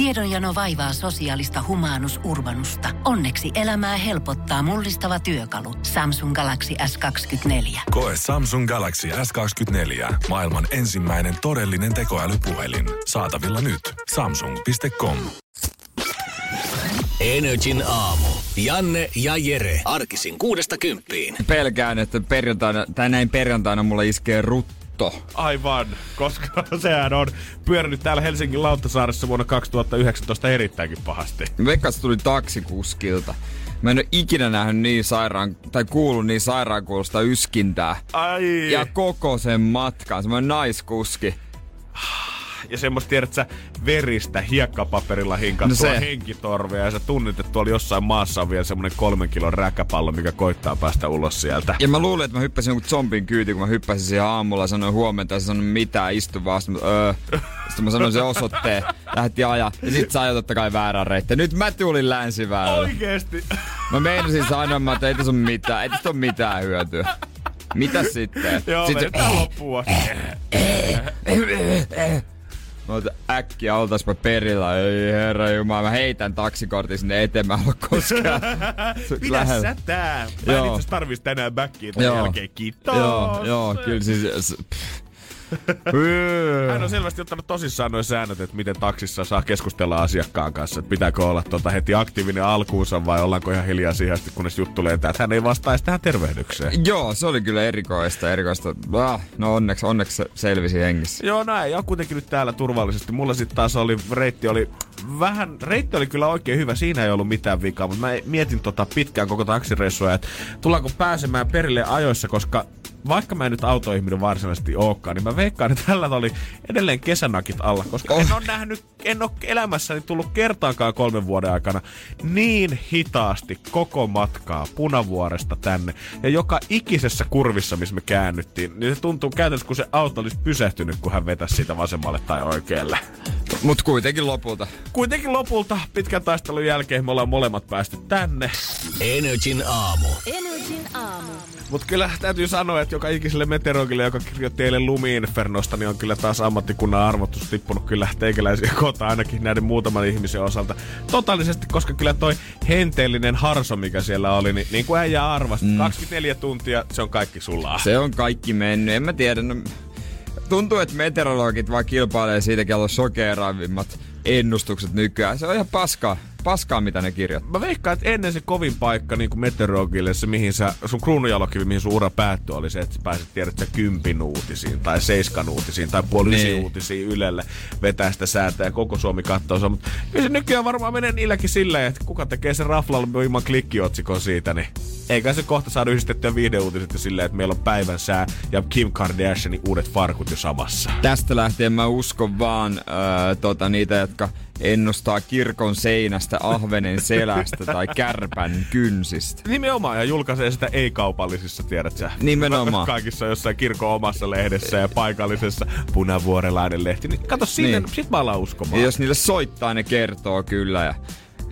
Tiedonjano vaivaa sosiaalista humanus urbanusta. Onneksi elämää helpottaa mullistava työkalu. Samsung Galaxy S24. Koe Samsung Galaxy S24. Maailman ensimmäinen todellinen tekoälypuhelin. Saatavilla nyt. Samsung.com. Energin aamu. Janne ja Jere. Arkisin kuudesta kymppiin. Pelkään, että perjantaina, tai näin perjantaina mulla iskee rutto. Aivan, koska sehän on pyörinyt täällä Helsingin Lauttasaaressa vuonna 2019 erittäinkin pahasti. Veikkaus tuli taksikuskilta. Mä en ole ikinä nähnyt niin sairaan, tai kuullut niin sairaankuulosta yskintää. Ai. Ja koko sen matkan, semmoinen naiskuski. Ja semmoista, tiedät sä, veristä hiekkapaperilla hinkattua No se. henkitorvea ja sä tunnit, että tuolla jossain maassa on vielä semmonen kolmen kilon räkäpallo, mikä koittaa päästä ulos sieltä. Ja mä luulin, että mä hyppäsin jonkun zombin kyyti, kun mä hyppäsin siihen aamulla ja sanoin huomenta ja se sanoi mitään, istu vaan. Sitten, öö. Sitten mä sanoin sen osoitteen, lähti ajaa. Ja sit sä ajoi totta kai väärän reitteen. Nyt mä tulin länsiväylälle. Oikeesti. Mä meinasin sanoa, että ei tässä ole mitään, ei tästä ole mitään hyötyä. Mitä sitten? Joo, sitten vetää loppuun Mä otan äkkiä oltaispa perillä. Ei herra jumala, mä heitän taksikortin sinne eteen, mä en koskaan Pidä lähellä. sä tää. Mä en itse tarvis tänään backiin tämän Joo. jälkeen. Kiitos. Joo, joo, kyllä siis... pff. Hän on selvästi ottanut tosissaan noin säännöt, että miten taksissa saa keskustella asiakkaan kanssa. Että pitääkö olla tota heti aktiivinen alkuunsa vai ollaanko ihan hiljaa siihen asti, kunnes juttu lentää. Että hän ei vastaa edes tähän tervehdykseen. Joo, se oli kyllä erikoista, erikoista. Ah, no onneksi, onneksi se selvisi hengissä. Joo, näin. Ja kuitenkin nyt täällä turvallisesti. Mulla sitten taas oli, reitti oli vähän, reitti oli kyllä oikein hyvä. Siinä ei ollut mitään vikaa, mutta mä mietin tota pitkään koko taksireissua, että tullaanko pääsemään perille ajoissa, koska vaikka mä en nyt autoihminen varsinaisesti olekaan, niin mä veikkaan, että tällä oli edelleen kesänakit alla, koska oh. en ole nähnyt, en ole elämässäni tullut kertaakaan kolmen vuoden aikana niin hitaasti koko matkaa punavuoresta tänne. Ja joka ikisessä kurvissa, missä me käännyttiin, niin se tuntuu käytännössä, kun se auto olisi pysähtynyt, kun hän vetäisi siitä vasemmalle tai oikealle. Mut kuitenkin lopulta. Kuitenkin lopulta pitkän taistelun jälkeen me ollaan molemmat päästy tänne. Energin aamu. Energin aamu. Mutta kyllä täytyy sanoa, että joka ikiselle meteorologille, joka kirjoitti teille Lumi-infernosta, niin on kyllä taas ammattikunnan arvostus tippunut kyllä teikäläisiä kota ainakin näiden muutaman ihmisen osalta. Totaalisesti, koska kyllä toi henteellinen harso, mikä siellä oli, niin, niin kuin äijä arvasi, mm. 24 tuntia, se on kaikki sulla. Se on kaikki mennyt, en mä tiedä. No, tuntuu, että meteorologit vaan kilpailee siitä, kello sokeeraavimmat ennustukset nykyään. Se on ihan paskaa, paskaa mitä ne kirjoittaa. Mä veikkaan, että ennen se kovin paikka niin kuin meteorologille, se mihin sä, sun kruununjalokivi, mihin sun ura päättyi, oli se, että sä pääsit tiedät sä kympin uutisiin, tai seiskan uutisiin, tai puoli Niin. uutisiin Ylelle, vetää sitä säätä ja koko Suomi katsoo. Mutta kyllä se nykyään varmaan menee niilläkin silleen, että kuka tekee sen raflalmoiman klikkiotsikon siitä, niin eikä se kohta saada yhdistettyä viihdeuutiset jo silleen, että meillä on päivän sää ja Kim Kardashianin uudet farkut jo samassa. Tästä lähtien mä uskon vaan öö, tota, niitä, jotka ennustaa kirkon seinästä, ahvenen selästä tai kärpän kynsistä. Nimenomaan, ja julkaisee sitä ei-kaupallisissa, tiedät sä. Nimenomaan. Kaikissa jossain kirkon omassa lehdessä ja paikallisessa punavuorelainen lehti. Niin kato, siinä, Niin. niin. sit mä alan uskomaan. Ja jos niille soittaa, ne kertoo kyllä. Ja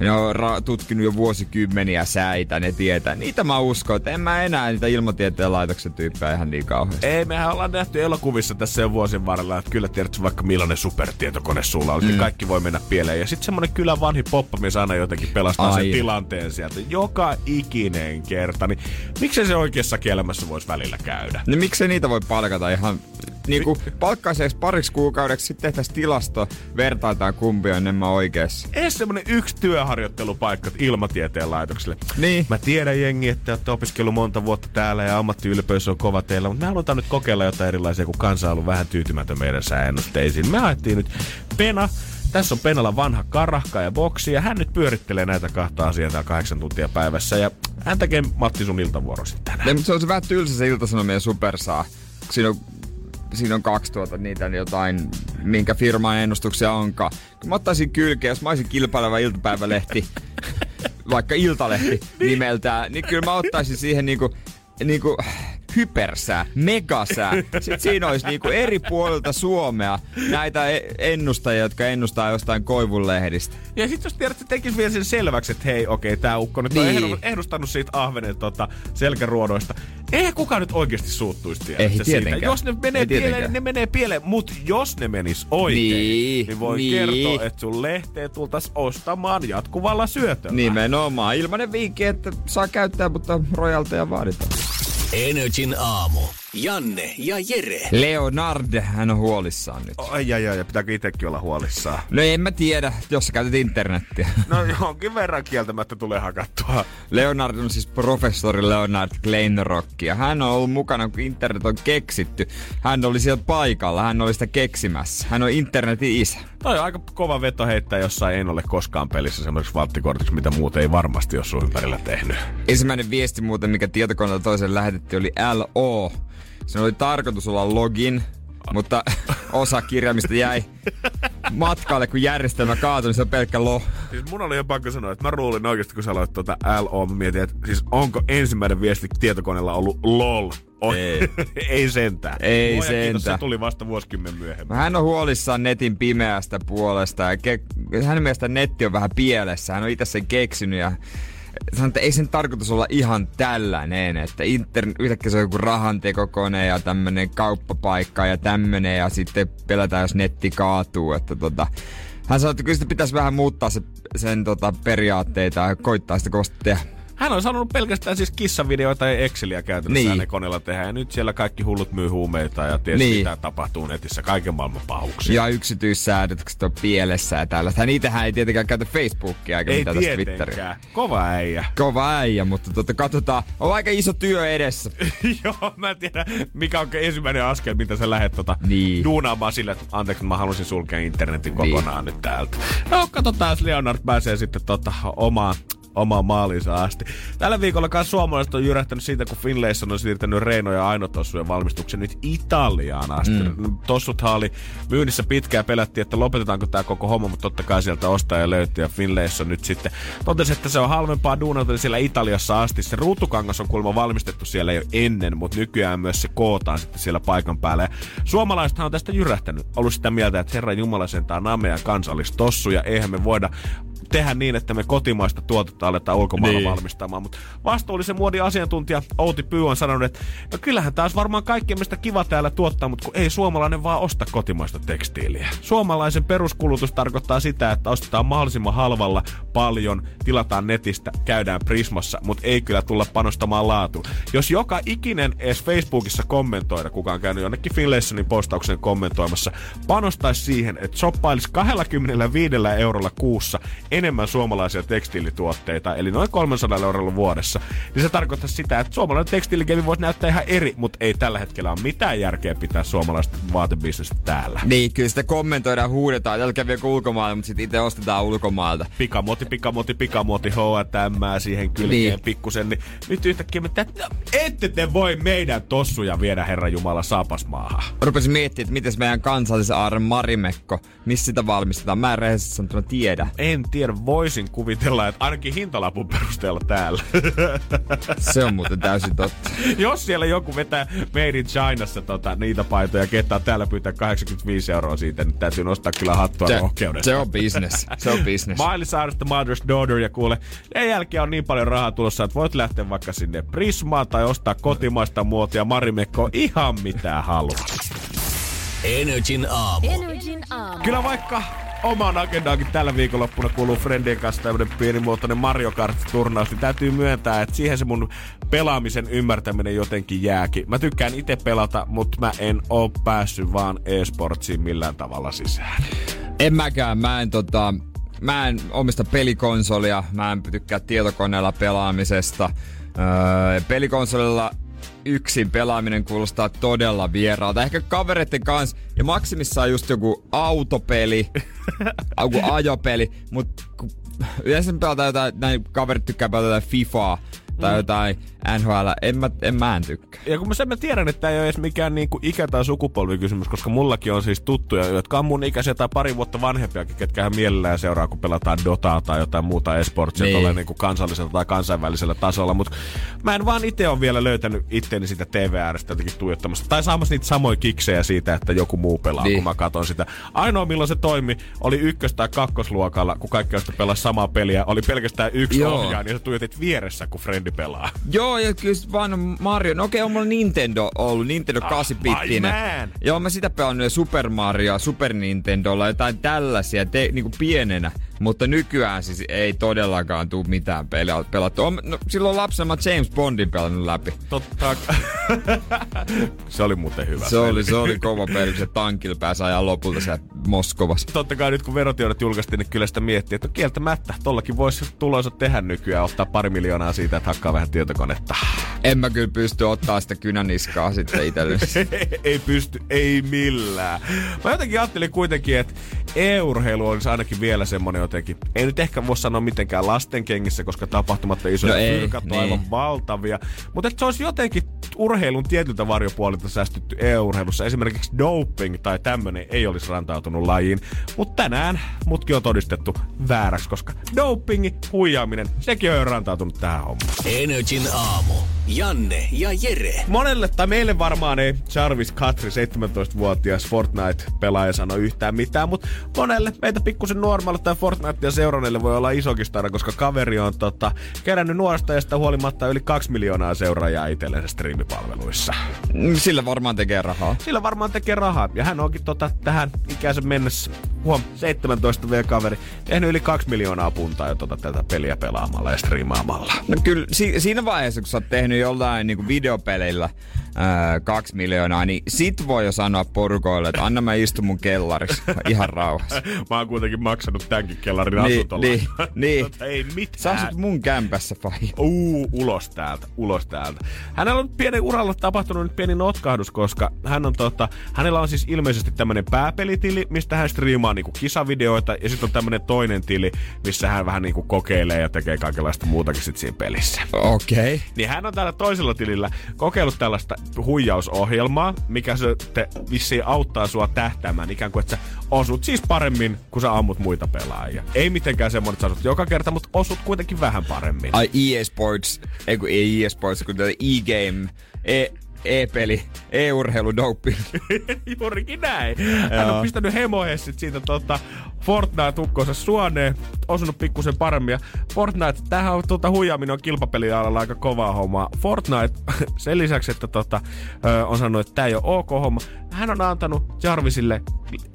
ne on ra- tutkinut jo vuosikymmeniä säitä, ne tietää. Niitä mä uskon, että en mä enää niitä ilmatieteen laitoksen tyyppejä ihan niin kauheasti. Ei, mehän ollaan nähty elokuvissa tässä jo vuosien varrella, että kyllä tiedät vaikka millainen supertietokone sulla on. Mm. Kaikki voi mennä pieleen. Ja sitten semmonen kyllä vanhi poppamies aina jotenkin pelastaa Ai. sen tilanteen sieltä. Joka ikinen kerta. Niin miksei se oikeassa elämässä voisi välillä käydä? No miksei niitä voi palkata ihan niinku palkkaiseksi pariksi kuukaudeksi, sitten tehtäisiin tilasto, vertaitaan kumpi on enemmän oikeassa. edes semmonen yksi työharjoittelupaikka ilmatieteen laitokselle. Niin. Mä tiedän jengi, että olette opiskellut monta vuotta täällä ja ammattiylpeys on kova teillä, mutta me halutaan nyt kokeilla jotain erilaisia, kun kansa on ollut vähän tyytymätön meidän sääennusteisiin. Me haettiin nyt Pena. Tässä on Penalla vanha karahka ja boksi ja hän nyt pyörittelee näitä kahta asiaa täällä kahdeksan tuntia päivässä ja hän tekee Matti sun iltavuorosi tänään. Se on se vähän tylsä se iltasanomien supersaa. Siinä on, siinä on 2000 niitä jotain, minkä firman ennustuksia onkaan. Kun mä ottaisin kylkeä, jos mä olisin kilpaileva iltapäivälehti, vaikka Iltalehti nimeltään, niin kyllä mä ottaisin siihen niinku, niinku hypersää, megasää. Sitten siinä olisi niinku eri puolilta Suomea näitä e- ennustajia, jotka ennustaa jostain koivunlehdistä. Ja sitten jos tiedät, että tekisi vielä sen selväksi, että hei, okei, okay, tää ukko nyt niin. on ehdostanut siitä ahvenen tota, selkäruodoista. Eihän kukaan nyt oikeasti suuttuisi Ei siitä. Jos ne menee pieleen, niin ne menee pieleen. Mutta jos ne menis oikein, niin, niin voi niin. kertoa, että sun lehteä tultas ostamaan jatkuvalla syötöllä. Nimenomaan. Ilmanen vinkki, että saa käyttää, mutta rojalteja vaaditaan. Energin aamu. Janne ja Jere. Leonard, hän on huolissaan nyt. Ai ai ai, pitääkö itsekin olla huolissaan? No en mä tiedä, jos sä käytät internettiä. No jonkin verran kieltämättä tulee hakattua. Leonard on siis professori Leonard Kleinrock ja hän on ollut mukana, kun internet on keksitty. Hän oli siellä paikalla, hän oli sitä keksimässä. Hän on internetin isä. Toi on aika kova veto heittää jossain en ole koskaan pelissä semmoiseksi valttikortiksi, mitä muuten ei varmasti ole sun ympärillä tehnyt. Ensimmäinen viesti muuten, mikä tietokoneelta toisen lähetettiin, oli LO. Se oli tarkoitus olla login, mutta osa kirjaimista jäi matkalle, kun järjestelmä kaatui, niin se on pelkkä lo. Siis mun oli jo pakko sanoa, että mä ruulin oikeasti, kun sä aloit tuota LO, mä mietin, että siis onko ensimmäinen viesti tietokoneella ollut LOL? On. Ei. ei sentään. Ei Luoja sentään. Kiitos, se tuli vasta vuosikymmen myöhemmin. Hän on huolissaan netin pimeästä puolesta ja ke- hänen mielestä netti on vähän pielessä. Hän on itse sen keksinyt ja sanon, että ei sen tarkoitus olla ihan tällainen, että internet, yhtäkkiä se on joku rahantekokone ja tämmönen kauppapaikka ja tämmönen ja sitten pelätään, jos netti kaatuu, että tota, hän sanoi, että kyllä sitä pitäisi vähän muuttaa se, sen tota, periaatteita ja koittaa sitä kovasti tehdä. Hän on sanonut pelkästään siis kissavideoita ja Exceliä käytännössä Niin. niin. koneella tehdä. Ja nyt siellä kaikki hullut myy huumeita ja ties Niin. niin. mitä tapahtuu netissä. Kaiken maailman pahuuksia. Ja yksityissäädökset on pielessä ja tällaista. Hän itsehän ei tietenkään käytä Facebookia eikä ei mitään tästä Twitteriä. tietenkään. Kova äijä. Kova äijä, mutta tota, katsotaan. On aika iso työ edessä. Joo, mä en tiedä, mikä on ensimmäinen askel, mitä sä lähdet tota Niin. duunaamaan sille, että anteeksi, mä halusin sulkea internetin kokonaan nyt täältä. No, katsotaan, jos Leonard pääsee sitten tota omaan omaan maaliinsa asti. Tällä viikolla myös suomalaiset on jyrähtänyt siitä, kun Finlayson on siirtänyt Reino ja Aino tossujen valmistuksen nyt Italiaan asti. Mm. Tossuthan oli myynnissä pitkään pelättiin, että lopetetaanko tämä koko homma, mutta totta kai sieltä ostaja löytyi ja Finlayson nyt sitten totesi, että se on halvempaa duunata siellä Italiassa asti. Se ruutukangas on kuulemma valmistettu siellä jo ennen, mutta nykyään myös se kootaan sitten siellä paikan päällä. Ja suomalaisethan on tästä jyrähtänyt. Ollut sitä mieltä, että Herran Jumala sentään on meidän kansallistossu ja eihän me voida tehdä niin, että me kotimaista tuotetta aletaan ulkomailla niin. valmistamaan. Mutta vastuullisen muodin asiantuntija Outi Pyy on sanonut, että no kyllähän taas varmaan kaikkien meistä kiva täällä tuottaa, mutta kun ei suomalainen vaan osta kotimaista tekstiiliä. Suomalaisen peruskulutus tarkoittaa sitä, että ostetaan mahdollisimman halvalla paljon, tilataan netistä, käydään Prismassa, mutta ei kyllä tulla panostamaan laatuun. Jos joka ikinen edes Facebookissa kommentoida, kuka on käynyt jonnekin Finlaysonin postauksen kommentoimassa, panostaisi siihen, että shoppailisi 25 eurolla kuussa enemmän suomalaisia tekstiilituotteita, eli noin 300 eurolla vuodessa, niin se tarkoittaa sitä, että suomalainen tekstiilikevi voisi näyttää ihan eri, mutta ei tällä hetkellä ole mitään järkeä pitää suomalaista vaatebisnestä täällä. Niin, kyllä sitä kommentoidaan, huudetaan, älkää viekö ulkomaille, mutta sitten itse ostetaan ulkomailta. Pikamuoti, pikamuoti, pikamuoti, H&M siihen kylkeen Niin. pikkusen, niin nyt yhtäkkiä me tä- ette te voi meidän tossuja viedä Herra Jumala saapasmaahan. Rupesin miettimään, että miten meidän kansallisen aarren Marimekko, missä sitä valmistetaan. Mä en rehellisesti sanottuna tiedä. En tiedä, voisin kuvitella, että ainakin hintalapun perusteella täällä. Se on muuten täysin totta. Jos siellä joku vetää Made in Chinassa tota, niitä paitoja, ketään täällä pyytää 85 euroa siitä, niin täytyy nostaa kyllä hattua Se, rohkeudesta. se on business. Se on business. Mailisaaresta Mother's Daughter ja kuule, sen jälkeen on niin paljon rahaa tulossa, että voit lähteä vaikka sinne Prismaan tai ostaa kotimaista muotia Marimekko ihan mitä haluat. Energin aamu. Energin aamu. Kyllä vaikka omaan agendaankin tällä viikonloppuna kuuluu Friendien kanssa tämmönen pienimuotoinen Mario Kart-turnaus, niin täytyy myöntää, että siihen se mun pelaamisen ymmärtäminen jotenkin jääkin. Mä tykkään itse pelata, mutta mä en oo päässyt vaan e-sportsiin millään tavalla sisään. En mäkään, mä en tota... Mä en omista pelikonsolia, mä en tykkää tietokoneella pelaamisesta. Öö, pelikonsolilla yksin pelaaminen kuulostaa todella vieraalta. Ehkä kavereiden kanssa ja maksimissaan just joku autopeli, joku ajopeli, mutta yleensä pelataan jotain, näin kaverit tykkää pelata jotain FIFAa, tai mm. jotain NHL, en mä, en mä en tykkää. Ja kun mä sen mä tiedän, että ei ole edes mikään niinku ikä- tai sukupolvikysymys, koska mullakin on siis tuttuja, jotka on mun ikäisiä tai pari vuotta vanhempiakin, ketkä hän mielellään seuraa, kun pelataan Dotaa tai jotain muuta esportsia niin. tuolla niinku kansallisella tai kansainvälisellä tasolla. Mutta mä en vaan itse ole vielä löytänyt itteeni sitä TV-äärestä jotenkin tuijottamasta. Tai saamassa niitä samoja kiksejä siitä, että joku muu pelaa, niin. kun mä katson sitä. Ainoa milloin se toimi, oli ykkös- tai kakkosluokalla, kun kaikki pelasi samaa peliä. Oli pelkästään yksi Joo. ohjaa, niin sä tuijotit vieressä, kun frendi pelaa. Joo, ja kyllä vaan Mario. No okei, okay, on mulla Nintendo ollut, Nintendo ah, 8-bittinen. Joo, mä sitä pelannut Super Mario, Super Nintendolla, jotain tällaisia, te, niinku pienenä. Mutta nykyään siis ei todellakaan tule mitään peliä pelattu. On, no, silloin lapsena James Bondin pelannut läpi. Totta. se oli muuten hyvä. Se peli. oli, se oli kova peli, se tankilla pääsi ajaa lopulta se Moskovassa. Totta kai nyt kun verotiedot julkaistiin, niin kyllä sitä miettii, että kieltämättä tollakin voisi tuloisa tehdä nykyään, ottaa pari miljoonaa siitä, että hakkaa vähän tietokonetta. En mä kyllä pysty ottaa sitä kynäniskaa sitten itsellesi. ei pysty, ei millään. Mä jotenkin ajattelin kuitenkin, että e-urheilu olisi ainakin vielä semmonen jotenkin. Ei nyt ehkä voi sanoa mitenkään lasten kengissä, koska tapahtumat ja isoja no fyrkat on niin. aivan valtavia. Mutta se olisi jotenkin urheilun tietyltä varjopuolilta säästytty e-urheilussa. Esimerkiksi doping tai tämmönen ei olisi rantautunut lajiin. Mutta tänään mutkin on todistettu vääräksi, koska dopingi, huijaaminen, sekin on jo rantautunut tähän hommaan. Energin aamu. Janne ja Jere. Monelle tai meille varmaan ei Jarvis Katri, 17-vuotias Fortnite-pelaaja, sano yhtään mitään, mutta monelle meitä pikkusen nuormalle tai Fortnitea seuranneille voi olla isokin stara, koska kaveri on tota, kerännyt nuoresta ja sitä huolimatta yli 2 miljoonaa seuraajaa itsellensä striimipalveluissa. Mm, sillä varmaan tekee rahaa. Sillä varmaan tekee rahaa. Ja hän onkin tota, tähän ikäisen mennessä, huom, 17 v kaveri, tehnyt yli 2 miljoonaa puntaa jo tota, tätä peliä pelaamalla ja striimaamalla. No kyllä, si- siinä vaiheessa, kun sä oot tehnyt jollain niin videopeleillä ää, kaksi miljoonaa, niin sit voi jo sanoa porukoille, että anna mä istun mun kellarissa ihan rauhassa. mä oon kuitenkin maksanut tämänkin kellarin niin, asuntolla. Niin, niin. Tota, ei mitään. Sä asut mun kämpässä, vai? Uu, ulos täältä, ulos täältä. Hänellä on pieni uralla tapahtunut nyt pieni notkahdus, koska hän on tota, hänellä on siis ilmeisesti tämmönen pääpelitili, mistä hän striimaa niinku kisavideoita, ja sitten on tämmönen toinen tili, missä hän vähän niinku kokeilee ja tekee kaikenlaista muutakin sit siinä pelissä. Okei. Okay. Niin hän on täällä toisella tilillä kokeillut tällaista huijausohjelmaa, mikä se te vissiin auttaa sua tähtäämään, ikään kuin että sä osut siis paremmin, kun sä ammut muita pelaajia. Ei mitenkään semmoinen, että sä osut joka kerta, mutta osut kuitenkin vähän paremmin. Ai EA Sports, ei kun ei EA Sports, kun e-game, e e-peli, e-urheilu, doping. Juurikin näin. Hän on pistänyt hemohessit siitä tota, Fortnite-ukkonsa suoneen, osunut pikkusen paremmin. Ja Fortnite, tämähän on tuota, huijaaminen on kilpapelialalla aika kovaa hommaa. Fortnite, sen lisäksi, että tota, on sanonut, että tämä ei ole ok homma, hän on antanut Jarvisille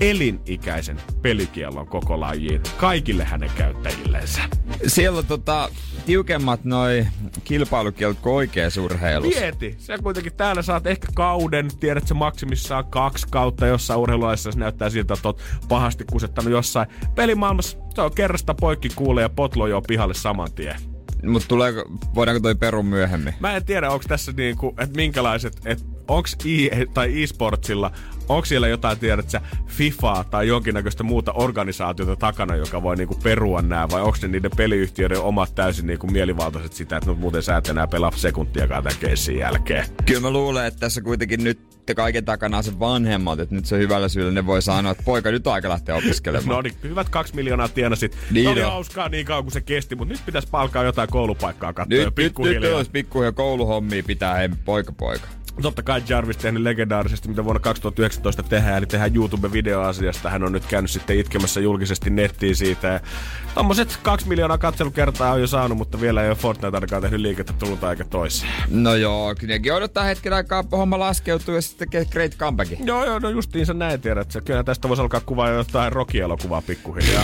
elinikäisen pelikiellon koko lajiin kaikille hänen käyttäjillensä. Siellä on tota, tiukemmat noi kilpailukielot oikeassa urheilussa. Mieti, sä kuitenkin täällä saat ehkä kauden, tiedät se maksimissaan kaksi kautta jossain urheilulaissa, se näyttää siltä, että oot pahasti kusettanut jossain. Pelimaailmassa se on kerrasta poikki kuule ja potlo jo pihalle saman tien. Mutta tuleeko, voidaanko toi peru myöhemmin? Mä en tiedä, onko tässä niinku, että minkälaiset, että onks e, tai e-sportsilla, onko siellä jotain, tiedät sä, FIFA tai jonkinnäköistä muuta organisaatiota takana, joka voi niinku perua nämä, vai onko ne niiden peliyhtiöiden omat täysin niinku mielivaltaiset sitä, että no muuten sä et enää pelaa sekuntiakaan tämän keissin jälkeen. Kyllä mä luulen, että tässä kuitenkin nyt kaiken takana on se vanhemmat, että nyt se hyvällä syyllä ne voi sanoa, että poika nyt aika lähteä opiskelemaan. no niin, hyvät kaksi miljoonaa tienasit. Niin oli hauskaa niin kauan kuin se kesti, mutta nyt pitäisi palkaa jotain koulupaikkaa katsoa nyt, nyt, nyt olisi pikkuhiljaa kouluhommia pitää, hei poika poika. Totta kai Jarvis tehnyt legendaarisesti, mitä vuonna 2019 tehdään, eli tehdään YouTube-videoasiasta. Hän on nyt käynyt sitten itkemässä julkisesti nettiin siitä. Ja tommoset kaksi miljoonaa katselukertaa on jo saanut, mutta vielä ei ole Fortnite ainakaan tehnyt liikettä tullut aika toiseen. No joo, nekin odottaa hetken aikaa homma laskeutuu ja sitten tekee great comebackin. Joo, joo, no justiinsa näin tiedät. Kyllä tästä voisi alkaa kuvaa jotain Rocky-elokuvaa pikkuhiljaa.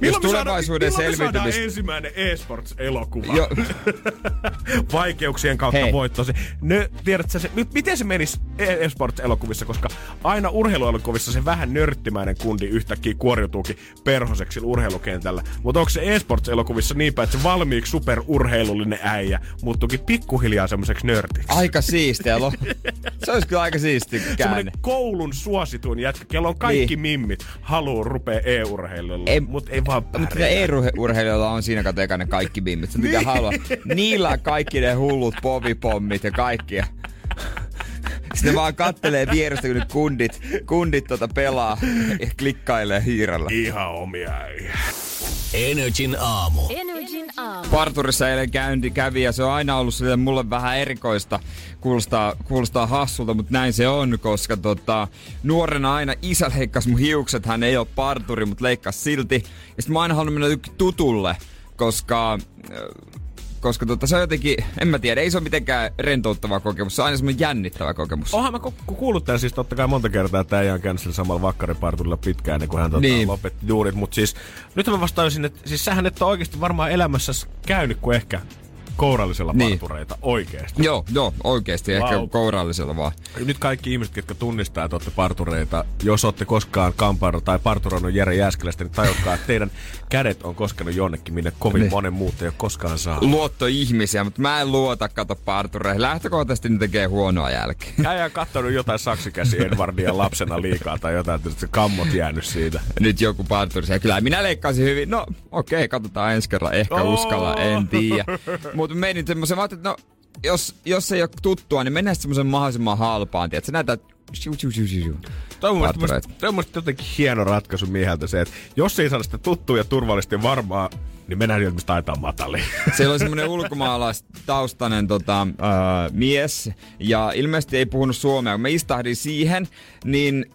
Jos tulevaisuuden selviytymistä... ensimmäinen e-sports-elokuva? Vaikeuksien kautta voittosi. Ne, tiedätkö, se, miten se menisi eSports-elokuvissa, koska aina urheiluelokuvissa se vähän nörttimäinen kundi yhtäkkiä kuoriutuukin perhoseksi urheilukentällä. Mutta onko se eSports-elokuvissa niin päin, että se valmiiksi superurheilullinen äijä muuttuukin pikkuhiljaa semmoiseksi nörtiksi? Aika siistiä. Lo- se olisi kyllä aika siisti. Semmoinen koulun suosituin jätkä, kello on kaikki niin. mimmit, haluu rupea e-urheilulle, Ei- mutta ei vaan Mutta e-urheilijoilla on siinä kato ne kaikki bimmit. Se mitä haluaa. Niillä on kaikki ne hullut povipommit ja kaikkia. Sitten vaan kattelee vierestä, kun kundit, kundit tota pelaa ja klikkailee hiirellä. Ihan omia äijä. Energin aamu. Energin aamu. Parturissa eilen käynti kävi ja se on aina ollut sille mulle vähän erikoista. Kuulostaa, kuulostaa hassulta, mutta näin se on, koska tota, nuorena aina isä leikkas mun hiukset. Hän ei ole parturi, mutta leikkas silti. Ja sit mä aina halunnut mennä tutulle, koska äh, koska tota, se on jotenkin, en mä tiedä, ei se ole mitenkään rentouttava kokemus, se on aina semmoinen jännittävä kokemus. Onhan mä ku- ku- kuullut tämän siis totta kai monta kertaa, että ei käynyt sillä samalla vakkariparturilla pitkään ennen kuin hän tota, Niin. lopetti duunit. Mutta siis nyt mä vastaisin, että siis sähän et ole oikeasti varmaan elämässä käynyt kuin ehkä kourallisella Niin. partureita oikeasti. Joo, joo, oikeesti, ehkä Vau. kourallisella vaan. Nyt kaikki ihmiset, jotka tunnistaa, että olette partureita, jos olette koskaan kamparo tai parturoinut Jere Jääskelästä, niin tajutkaa, että teidän kädet on koskenut jonnekin, minne kovin Niin. monen muut ei ole koskaan saanut. Luottoihmisiä, mutta mä en luota, kato partureihin. Lähtökohtaisesti ne tekee huonoa jälkeä. Äijä on kattonut jotain saksikäsi Edwardia lapsena liikaa tai jotain, että se kammot jäänyt siitä. nyt joku parturi. Kyllä minä leikkaisin hyvin. No okei, okay, katsotaan ensi kerralla. Ehkä Oo. uskalla, en tiedä. Mutta menin semmoisen, mä ajattelin, että no jos, jos ei ole tuttua, niin mennään semmoisen mahdollisimman halpaan. Tiedät, sä näytät shiu, shiu, shiu, shiu, shiu. Toi on Partureita. toi on mielestä jotenkin hieno ratkaisu mieheltä se, että jos ei saada sitä tuttua ja turvallisesti ja varmaa, niin mennään sieltä, mistä taitaa matali. Siellä oli semmoinen ulkomaalaistaustainen tota, äh, mies, ja ilmeisesti ei puhunut suomea. Kun mä istahdin siihen, niin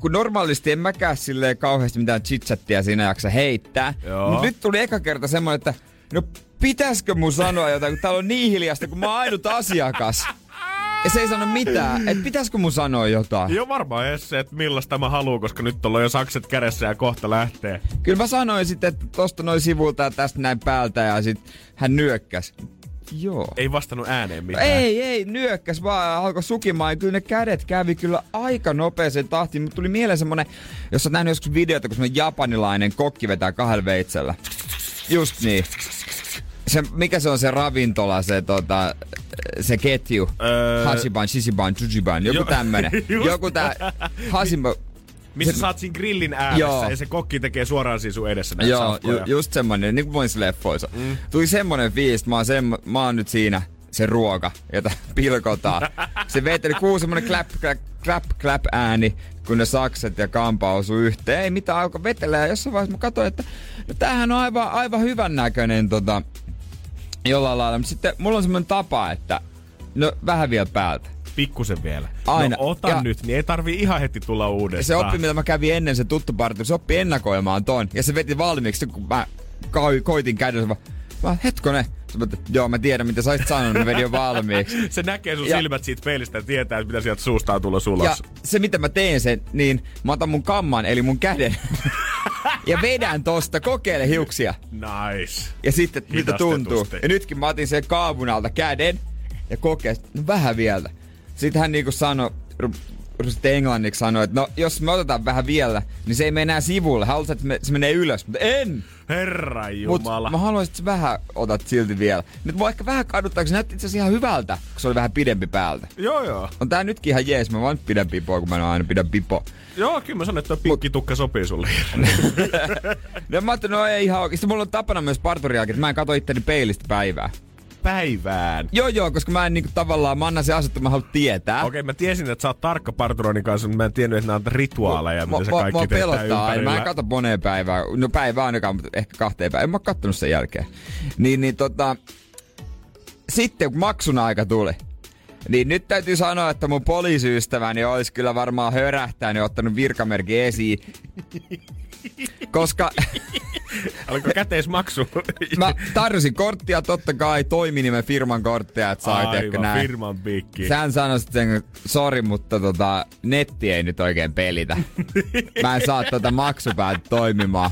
kun normaalisti en mäkään silleen kauheasti mitään chitchattia siinä jaksa heittää. Joo. Mut nyt tuli eka kerta semmoinen, että no pitäisikö mun sanoa jotain, kun täällä on niin hiljasta, kun mä oon ainut asiakas. Ja se ei sano mitään, että pitäisikö mun sanoa jotain. Joo varmaan edes se, että millaista mä haluan, koska nyt ollaan jo sakset kädessä ja kohta lähtee. Kyllä mä sanoin sitten, että tosta noin sivulta ja tästä näin päältä ja sit hän nyökkäs. Joo. Ei vastannut ääneen mitään. Ei, ei, nyökkäs vaan alkoi sukimaan. Ja Kyllä ne kädet kävi kyllä aika nopeeseen tahtiin. Mutta tuli mieleen semmonen, jos oot nähnyt joskus videota, kun semmonen japanilainen kokki vetää kahdella veitsellä. Just niin. Se, mikä se on se ravintola, se, tota, se ketju? Öö. Hashiban, Shishiban, Jujiban, joku Jo- tämmönen. just. joku tää Hasiba, Missä se- oot siinä grillin ääressä Joo. ja se kokki tekee suoraan siinä sun edessä näitä Joo, safkoja. ju, just semmonen, niin kuin monissa leffoissa. Mm. Tuli semmonen fiilis, että mä oon, semmo, mä oon nyt siinä se ruoka, jota pilkotaan. Se veteli kuuluu semmonen clap, clap, clap, clap ääni, kun ne sakset ja kampa osu yhteen. Ei mitään, alkoi vetellä ja jossain vaiheessa mä katsoin, että no tämähän on aivan, aivan hyvän näköinen tota, jollain lailla. Mutta sitten mulla on semmonen tapa, että no vähän vielä päältä. Pikkusen vielä. Aina. No ota Ja- nyt, niin ei tarvii ihan heti tulla Ja uudestaan. se oppi, mitä mä kävin ennen se tuttu parturi, se oppi ennakoimaan ton. Ja se veti valmiiksi, kun mä ko- koitin vaan, mä hetkonen. Mä, joo, mä tiedän, mitä sä olisit sanonut, mä vedin jo valmiiksi. Se näkee sun Ja- silmät siitä peilistä ja tietää, että mitä sieltä suustaan tulla Ja sulos. se, mitä mä teen sen, niin mä otan mun kamman, eli mun käden, ja vedän tosta, kokeile hiuksia. Nice. Ja sitten, miltä tuntuu. Ja nytkin mä otin sen kaavun alta käden, ja kokeilin, no vähän vielä. Sitten hän niinku sanoi, sitten englanniksi sanoi, että no jos me otetaan vähän vielä, niin se ei mene enää sivulle. Haluaisit, että me, se menee ylös, mutta en! Herra Mut Jumala. mä haluaisin, että vähän otat silti vielä. Nyt mua ehkä vähän kaduttaa, kun se näytti itse asiassa ihan hyvältä, kun se oli vähän pidempi päältä. Joo, joo. On tää nytkin ihan jees, mä vaan nyt pidän pipoa, kun mä en aina pidä pipo. Joo, kyllä mä sanon, että tuo pinkkitukka sopii sulle. No mä ajattelin, no ei ihan oikeesti. Mulla on tapana myös parturiakin, että mä en katso itteni peilistä päivää. Päivään. Joo joo, koska mä en niinku tavallaan, mä annan se asettu, mä haluan tietää. Okei, mä tiesin, että sä oot tarkka parturoinnin kanssa, mutta mä en tiennyt, että nämä on rituaaleja, mitä se kaikki tehdään pelottaa aina. Mä en katso moneen päivään. No päivää ainakaan, mutta ehkä kahteen päivään. En mä oo kattonut sen jälkeen. Niin, niin tota... Sitten kun maksun aika tuli, niin nyt täytyy sanoa, että mun poliisiystäväni olisi kyllä varmaan hörähtänyt ja ottanut virkamerkin esiin. Koska Oliko käteismaksu? mä tarjosin korttia totta kai, toiminimen firman korttia, että sai ehkä näin. firman pikki. Sään sanoi sitten, sori, mutta tota, netti ei nyt oikein pelitä. Mä en saa tota maksupäät toimimaan.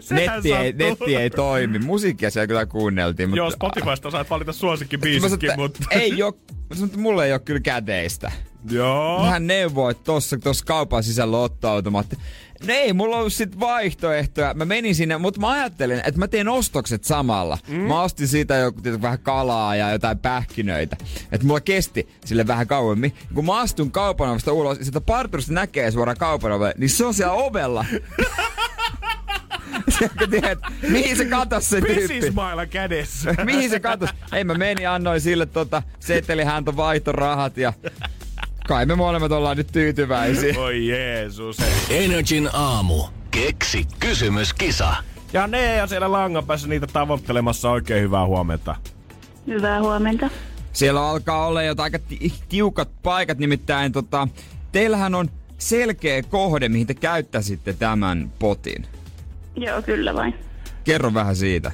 Sehän Netti ei, sattuu. netti ei toimi. Musiikkia siellä kyllä kuunneltiin. Joo, mutta, Spotifysta saat valita suosikkibiisitkin, mutta... ei oo, että mulla ei ole kyllä käteistä. Joo. Hän neuvoi, että tossa, tossa kaupan sisällä on ottoautomaatti. No ei, mulla ollut sit vaihtoehtoja. Mä menin sinne, mutta mä ajattelin, että mä teen ostokset samalla. Mm. Mä ostin siitä joku tietysti, vähän kalaa ja jotain pähkinöitä. Että mulla kesti sille vähän kauemmin. Kun mä astun kaupan ulos, sitä parturista näkee suoraan kaupan ovelle, niin se on siellä ovella. Sieltä tiedät, mihin se katos se tyyppi? Pesismailla kädessä. Mihin se katos? Ei mä menin, annoin sille tota, seteli häntä vaihtorahat ja kai me molemmat ollaan nyt tyytyväisiä. Oi Jeesus. Energin aamu. Keksi kysymyskisa. Ja ne ja siellä langan päässä niitä tavoittelemassa oikein hyvää huomenta. Hyvää huomenta. Siellä alkaa olla jo aika ti- tiukat paikat, nimittäin tota, teillähän on selkeä kohde, mihin te käyttäisitte tämän potin. Joo, kyllä vain. Kerro vähän siitä.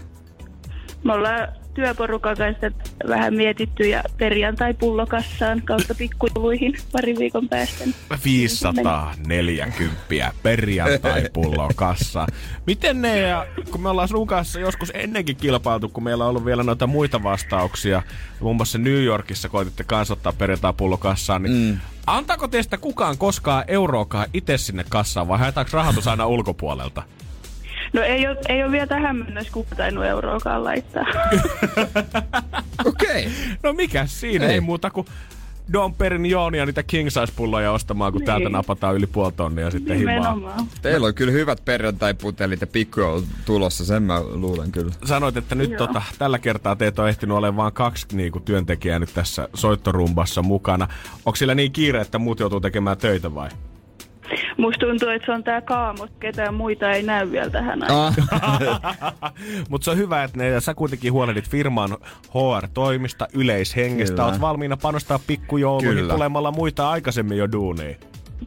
Me ollaan työporukan kanssa vähän mietitty ja perjantai pullokassaan kautta pikkujuluihin pari viikon päästä. 540 perjantai-pullo kassa. Miten ne, ja kun me ollaan sun kanssa joskus ennenkin kilpailtu, kun meillä on ollut vielä noita muita vastauksia, muun muassa New Yorkissa koititte kanssa ottaa perjantai-pullo kassaan, niin mm. antaako teistä kukaan koskaan euroakaan itse sinne kassaan, vai haetaanko rahoitus aina ulkopuolelta? No ei ole, ei ole vielä tähän mennessä kukaan tainnut euroakaan laittaa. Okei. Okay. No mikä siinä, ei, Ei. muuta kuin Don Perin Joonia niitä king size pulloja ostamaan, kun Niin. täältä napataan yli puoli tonnia sitten himaa. Nimenomaan. Teillä on kyllä hyvät perjantai-putelit ja pikkujoulut tulossa, sen mä luulen kyllä. Sanoit, että nyt Joo. tota, tällä kertaa teet on ehtinyt olemaan vain kaksi niinku, työntekijää nyt tässä soittorumbassa mukana. Onko sillä niin kiire, että muut joutuu tekemään töitä vai? Musta tuntuu, että se on tää kaamos, ketään muita ei näy vielä tähän aikaan. Ah, Mutta se on hyvä, että ne, sä kuitenkin huolehdit firman HR-toimista, yleishengestä. Kyllä. Oot valmiina panostaa pikkujouluihin Kyllä. tulemalla muita aikaisemmin jo duuniin.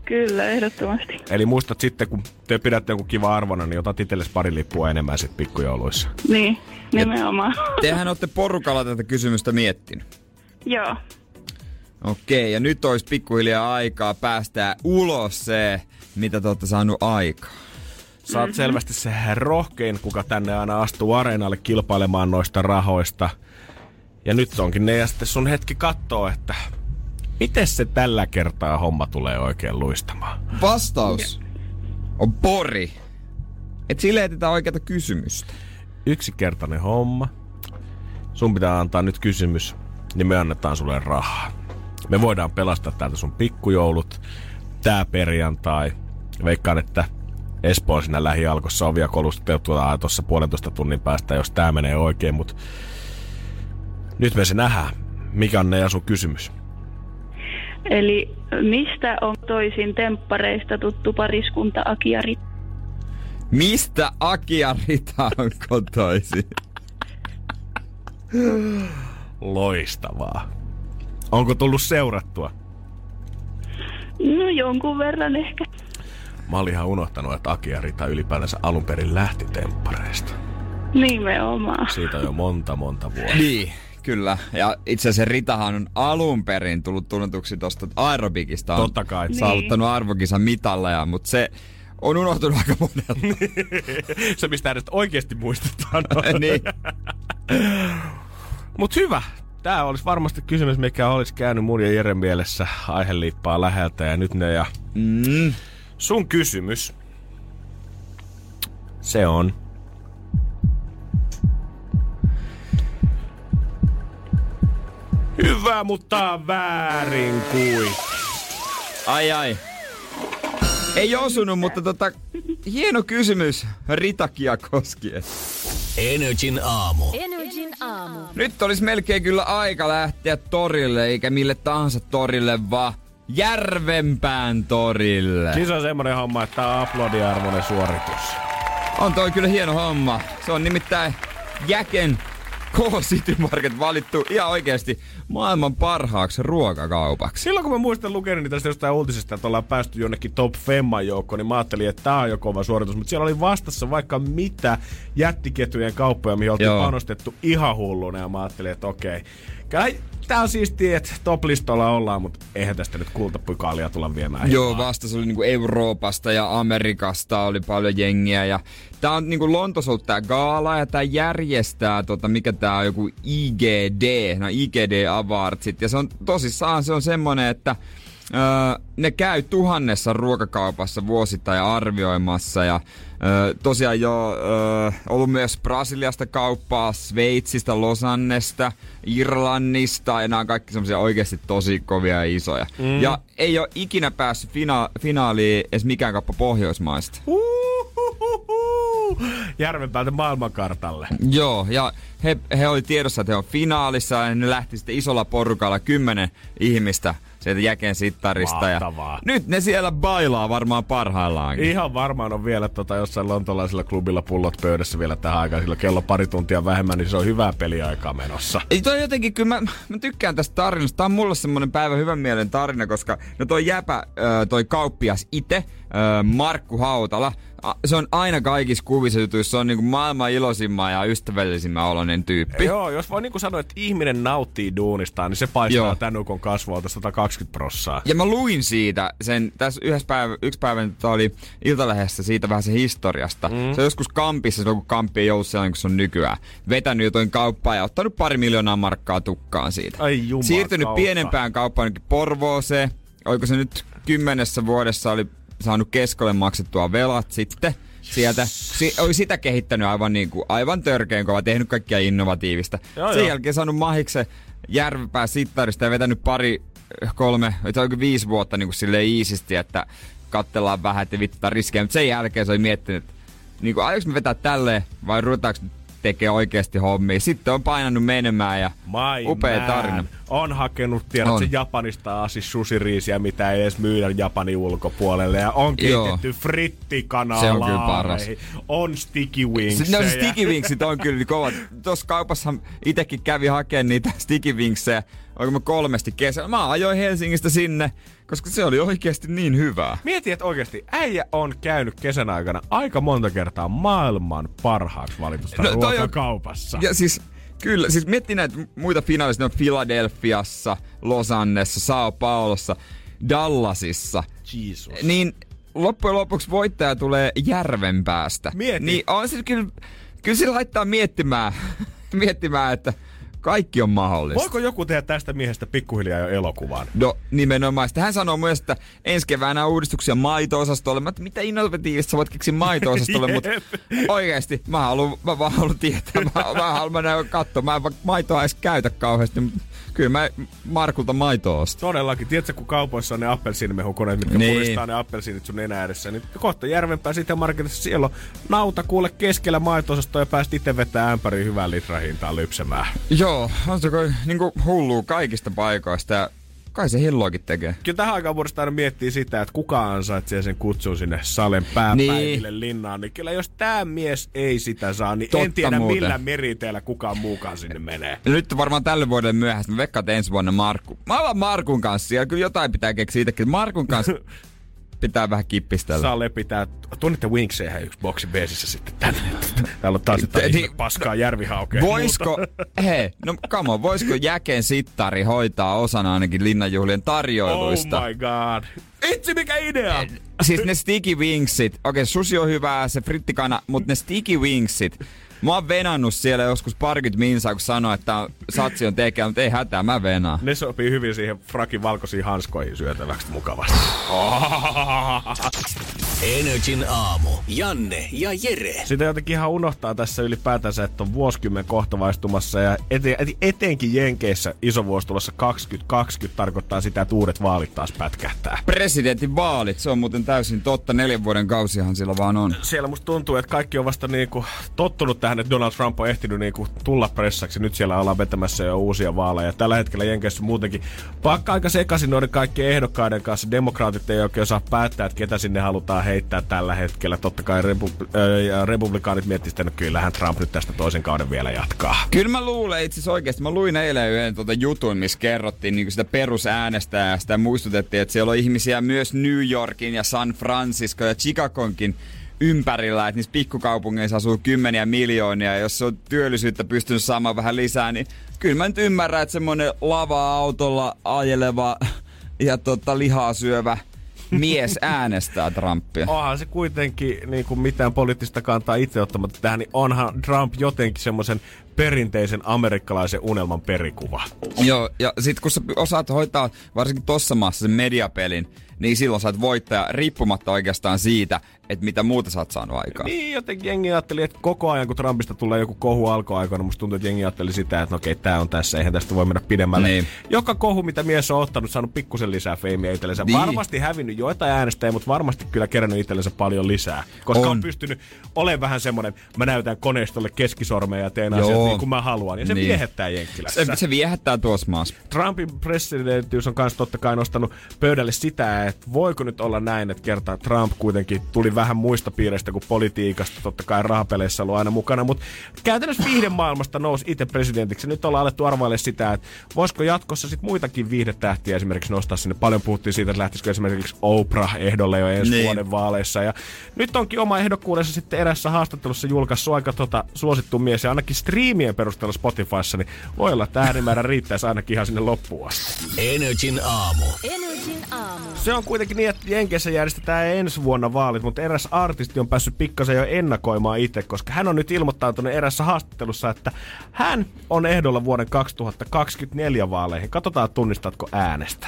Kyllä, ehdottomasti. Eli muistat sitten, kun te pidätte jonkun kiva arvona, niin otat itsellesi pari lippua enemmän sit pikkujouluissa. Niin, nimenomaan. tehän olette porukalla tätä kysymystä miettinyt. Joo. Okei, ja nyt olisi pikkuhiljaa aikaa päästää ulos se, mitä te olette saanut aikaa. Sä oot selvästi se rohkein, kuka tänne aina astuu areenalle kilpailemaan noista rahoista. Ja nyt onkin ne ja sitten sun hetki kattoo, että miten se tällä kertaa homma tulee oikein luistamaan. Vastaus on pori. Et sille etsitään oikeata kysymystä. Yksinkertainen homma. Sun pitää antaa nyt kysymys, niin me annetaan sulle rahaa. Me voidaan pelastaa täältä sun pikkujoulut tää perjantai. Veikkaan, että Espoon siinä lähialkossa ovia kolusteltua tuossa puolentoista tunnin päästä, jos tää menee oikein, mutta nyt me se nähdään. Mikä on ne ja sun kysymys? Eli mistä on toisin temppareista tuttu pariskunta Aki ja Rit? Mistä Aki ja Rita on kotoisin? Loistavaa. Onko tullut seurattua? No jonkun verran ehkä. Mä olin ihan unohtanut, että Aki ja Rita ylipäänsä alun perin lähti temppareista. Nimenomaan. Siitä on jo monta, monta vuotta. Niin, kyllä. Ja itse asiassa Ritahan on alun perin tullut tunnetuksi tuosta aerobikista. On Totta kai. Saavuttanut arvokisan mitalleja, mutta se on unohtunut aika monelta. se, mistä edes oikeasti muistetaan. niin. Mut hyvä. Tää olisi varmasti kysymys, mikä olisi käynyt mun ja Jeren mielessä aiheliippaa läheltä ja nyt ne ja Mm. sun kysymys. Se on. Hyvä, mutta väärin kuin. Ai ai. Ei osunut, mutta tota, hieno kysymys Ritakia koskien. Energin aamu. Energin aamu. Nyt olisi melkein kyllä aika lähteä torille, eikä mille tahansa torille, vaan Järvenpään torille. Siis on semmonen homma, että tää on aplodiarvoinen suoritus. On toi kyllä hieno homma. Se on nimittäin Jäken K-City Market valittu ihan oikeasti maailman parhaaksi ruokakaupaksi. Silloin kun mä muistan lukenut tästä jostain uutisesta, että ollaan päästy jonnekin top femman joukkoon, niin mä ajattelin, että tää on jo kova suoritus. Mutta siellä oli vastassa vaikka mitä jättiketjujen kauppoja, mihin oltiin Joo. panostettu ihan hulluna. Ja mä ajattelin, että okei. Kyllä tää on siistiä, että top-listolla ollaan, mutta eihän tästä nyt kultapykaalia tulla viemään. Joo, himaa. vastas oli niinku Euroopasta ja Amerikasta oli paljon jengiä ja tää on niinku Lontossa ollut tää gaala ja tää järjestää tota, mikä tää on joku IGD, no IGD Awardsit ja se on tosissaan se on semmonen, että Öö, ne käy tuhannessa ruokakaupassa vuosittain arvioimassa ja öö, tosiaan jo öö, ollut myös Brasiliasta kauppaa, Sveitsistä, Losannesta, Irlannista ja nämä on kaikki semmoisia oikeasti tosi kovia ja isoja. Mm. Ja ei ole ikinä päässyt fina- finaaliin edes mikään kauppa Pohjoismaista. Uhuhuhu. Järvenpäältä maailmankartalle. Joo, ja he, he oli tiedossa, että he on finaalissa ja ne lähti sitten isolla porukalla kymmenen ihmistä sieltä jäken sittarista. Ja Mahtavaa. nyt ne siellä bailaa varmaan parhaillaankin. Ihan varmaan on vielä tota, jossain lontolaisella klubilla pullot pöydässä vielä tähän aikaan, sillä kello pari tuntia vähemmän, niin se on hyvää peliaikaa menossa. Ei toi jotenkin, kyllä mä, mä tykkään tästä tarinasta. Tää on mulle semmonen päivä hyvän mielen tarina, koska no toi jäpä, toi kauppias itse, Markku Hautala, se on aina kaikissa kuvissa jutuissa, se on niinku maailman iloisimman ja ystävällisimmän oloinen tyyppi. Joo, jos voi niinku sanoa, että ihminen nauttii duunistaan, niin se paistaa Joo. Tän ukon kasvualta 120 prossaa. Ja mä luin siitä, sen, tässä yhdessä päivä, yksi päivä oli Iltalehdessä siitä vähän se historiasta. Mm. Se on joskus Kampissa, silloin kun Kampi ei ollut sellainen kuin se on nykyään, vetänyt jotain kauppaa ja ottanut pari miljoonaa markkaa tukkaan siitä. Ai jumala Siirtynyt kautta. pienempään kauppaan Porvooseen. Oliko se nyt kymmenessä vuodessa oli saanut keskolle maksettua velat sitten sieltä. Si- oli sitä kehittänyt aivan, niin kuin, aivan törkeän kova, tehnyt kaikkia innovatiivista. Joo, Sen joo. jälkeen saanut mahiksen järvipää sittarista ja vetänyt pari, kolme, tai viisi vuotta niin kuin silleen iisisti, että kattellaan vähän, että vittu riskejä. Mutta sen jälkeen se oli miettinyt, että niin kuin, aions me vetää tälleen vai ruvetaanko tekee oikeasti hommia. Sitten on painanut menemään ja My upea man. tarina. On hakenut, tiedät On. se Japanista asti sushiriisiä, mitä ei edes myydä Japanin ulkopuolelle. Ja on Joo. keitetty frittikanaa Se on kyllä paras. On sticky wings. No, sticky wingsit on kyllä kovat. Tuossa kaupassa itekin kävi hakemaan niitä sticky wingsejä. Onko mä kolmesti kesällä? Mä ajoin Helsingistä sinne, koska se oli oikeasti niin hyvää. Mieti, että oikeasti äijä on käynyt kesän aikana aika monta kertaa maailman parhaaksi valitusta No, toi on- ruokakaupassa. Ja siis kyllä, siis miettii näitä muita finaalisia, ne on Philadelphiassa, Losannessa, Sao Paulossa, Dallasissa. Jesus. Niin loppujen lopuksi voittaja tulee järven päästä. Mieti. Niin on se kyllä, kyllä se laittaa miettimään, miettimään, että kaikki on mahdollista. Voiko joku tehdä tästä miehestä pikkuhiljaa jo elokuvan? No nimenomaan. Sitten hän sanoo myös, että ensi keväänä on uudistuksia maito-osastolle. Mä, mitä innovatiivista sä voit keksiä maito-osastolle, mutta Jep. oikeesti mä haluan, mä vaan haluan tietää. Mä, mä haluan mennä katsoa. Mä en maitoa edes käytä kauheasti, mutta kyllä mä Markulta maitoa ostan. Todellakin. Tiedätkö, kun kaupoissa on ne appelsiinimehukoneet, mitkä Niin. puristaa ne appelsiinit sun nenä edessä, niin kohta järvenpää sitten marketissa siellä on nauta kuule keskellä maito ja pääst itse vetää ämpäriin hyvää litrahintaan lypsemään. Joo, on se kai niinku kaikista paikoista ja kai se hilloakin tekee. Kyllä tähän aikaan vuodesta aina miettii sitä, että kuka ansaitsee sen kutsun sinne Salen pääpäiville niin. linnaan. Niin kyllä jos tämä mies ei sitä saa, niin Totta en tiedä muuten. millä meriteillä kukaan muukaan sinne menee. Ja nyt varmaan tälle vuodelle myöhäistä. Mä veikkaan, että ensi vuonna Markku. Mä olen Markun kanssa siellä. Kyllä jotain pitää keksiä itsekin. Markun kanssa pitää vähän kippistellä. Sale pitää, tunnette Winkseihän yksi boksi beesissä sitten tänne. Täällä on taas jotain Niin, paskaa järvihaukea. Voisko, hei, no come on, voisiko Jäken sittari hoitaa osana ainakin linnanjuhlien tarjoiluista? Oh my god. Itse mikä idea! Siis ne sticky wingsit, okei susi on hyvää, se frittikana, mutta ne sticky wingsit, mä oon venannut siellä joskus parikymmentä minsaa, kun sanoo, että satsi on tekee, mutta ei hätää, mä venaan. Ne sopii hyvin siihen frakin valkoisiin hanskoihin syötäväksi mukavasti. Energin aamu. Janne ja Jere. Sitä jotenkin ihan unohtaa tässä ylipäätänsä, että on vuosikymmen kohta vaistumassa ja ete, ete- etenkin Jenkeissä iso vuosi tulossa 2020 tarkoittaa sitä, että uudet vaalit taas pätkähtää. Presidentin vaalit, se on muuten täysin totta, neljän vuoden kausihan sillä vaan on. Siellä musta tuntuu, että kaikki on vasta niinku tottunut tähän, että Donald Trump on ehtinyt niinku tulla pressaksi. Nyt siellä ollaan vetämässä jo uusia vaaleja. Tällä hetkellä Jenkeissä muutenkin pakka aika sekaisin noiden kaikkien ehdokkaiden kanssa. Demokraatit ei oikein osaa päättää, että ketä sinne halutaan heittää tällä hetkellä. Totta kai repu- äh, republikaanit miettisivät, että no kyllähän Trump nyt tästä toisen kauden vielä jatkaa. Kyllä mä luulen itse asiassa oikeasti. Mä luin eilen yhden tuota jutun, missä kerrottiin niin sitä perusäänestäjästä ja muistutettiin, että siellä on ihmisiä myös New Yorkin ja San Francisco ja Chicagonkin ympärillä, että niissä pikkukaupungeissa asuu kymmeniä miljoonia, ja jos se on työllisyyttä pystynyt saamaan vähän lisää, niin kyllä mä nyt ymmärrän, että semmonen lava-autolla ajeleva ja tota, lihaa syövä mies äänestää Trumpia. Onhan se kuitenkin niin kuin mitään poliittista kantaa itse ottamatta tähän, niin onhan Trump jotenkin semmoisen perinteisen amerikkalaisen unelman perikuva. Joo, ja sit kun sä osaat hoitaa varsinkin tossa maassa sen mediapelin, niin silloin sä oot voittaja riippumatta oikeastaan siitä, että mitä muuta sä oot saanut aikaan. Niin, jotenkin jengi ajatteli, että koko ajan kun Trumpista tulee joku kohu alkoaikana, musta tuntuu, että jengi ajatteli sitä, että no okei, tää on tässä, eihän tästä voi mennä pidemmälle. Niin. Joka kohu, mitä mies on ottanut, saanut pikkusen lisää feimiä itsellensä. Niin. Varmasti hävinnyt joitain äänestäjiä, mutta varmasti kyllä kerännyt itsellensä paljon lisää. Koska on, On. pystynyt olemaan vähän semmonen, mä näytän koneistolle keskisormeja ja teen Joo. asiat niin kuin mä haluan. Ja se Niin. viehättää Jenkkilässä. Se, se viehättää tuossa maassa. Trumpin presidenttiys on myös totta kai nostanut pöydälle sitä, että voiko nyt olla näin, että kertaa Trump kuitenkin tuli vähän muista piireistä kuin politiikasta, totta kai rahapeleissä ollut aina mukana, mutta käytännössä viihdemaailmasta nousi itse presidentiksi. Nyt ollaan alettu arvaille sitä, että voisiko jatkossa sit muitakin viihdetähtiä esimerkiksi nostaa sinne. Paljon puhuttiin siitä, että lähtisikö esimerkiksi Oprah ehdolle jo ensi Niin. vuoden vaaleissa. Ja nyt onkin oma ehdokkuudessa sitten erässä haastattelussa julkaissut aika tota, suosittu mies ja ainakin striimien perusteella Spotifyssa, niin voi olla, että äänimäärä riittäisi ainakin ihan sinne loppuun asti. Energin aamu. Energin aamu. Se on kuitenkin niin, että Jenkeissä järjestetään ensi vuonna vaalit, mutta eräs artisti on päässyt pikkasen jo ennakoimaan itse, koska hän on nyt ilmoittautunut erässä haastattelussa, että hän on ehdolla vuoden 2024 vaaleihin. Katsotaan, tunnistatko äänestä.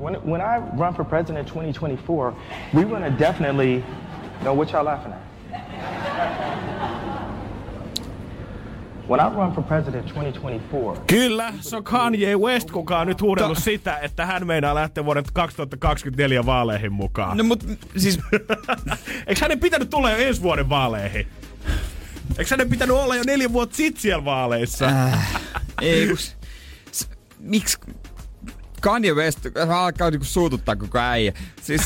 When, when I run for president in 2024, we want to definitely know what y'all laughing at. When I run for president in 2024, Kyllä, se on Kanye West, kuka on nyt huudellut sitä, että hän meinaa lähteä vuoden 2024 vaaleihin mukaan. No mut siis Eikö hänen pitänyt tulla jo ensi vuoden vaaleihin? Eikö hänen pitänyt olla jo neljä vuotta sitten siellä vaaleissa? Äh, ei kun... Miksi Kanye West hän alkaa niinku suututtaa koko äijä. Siis...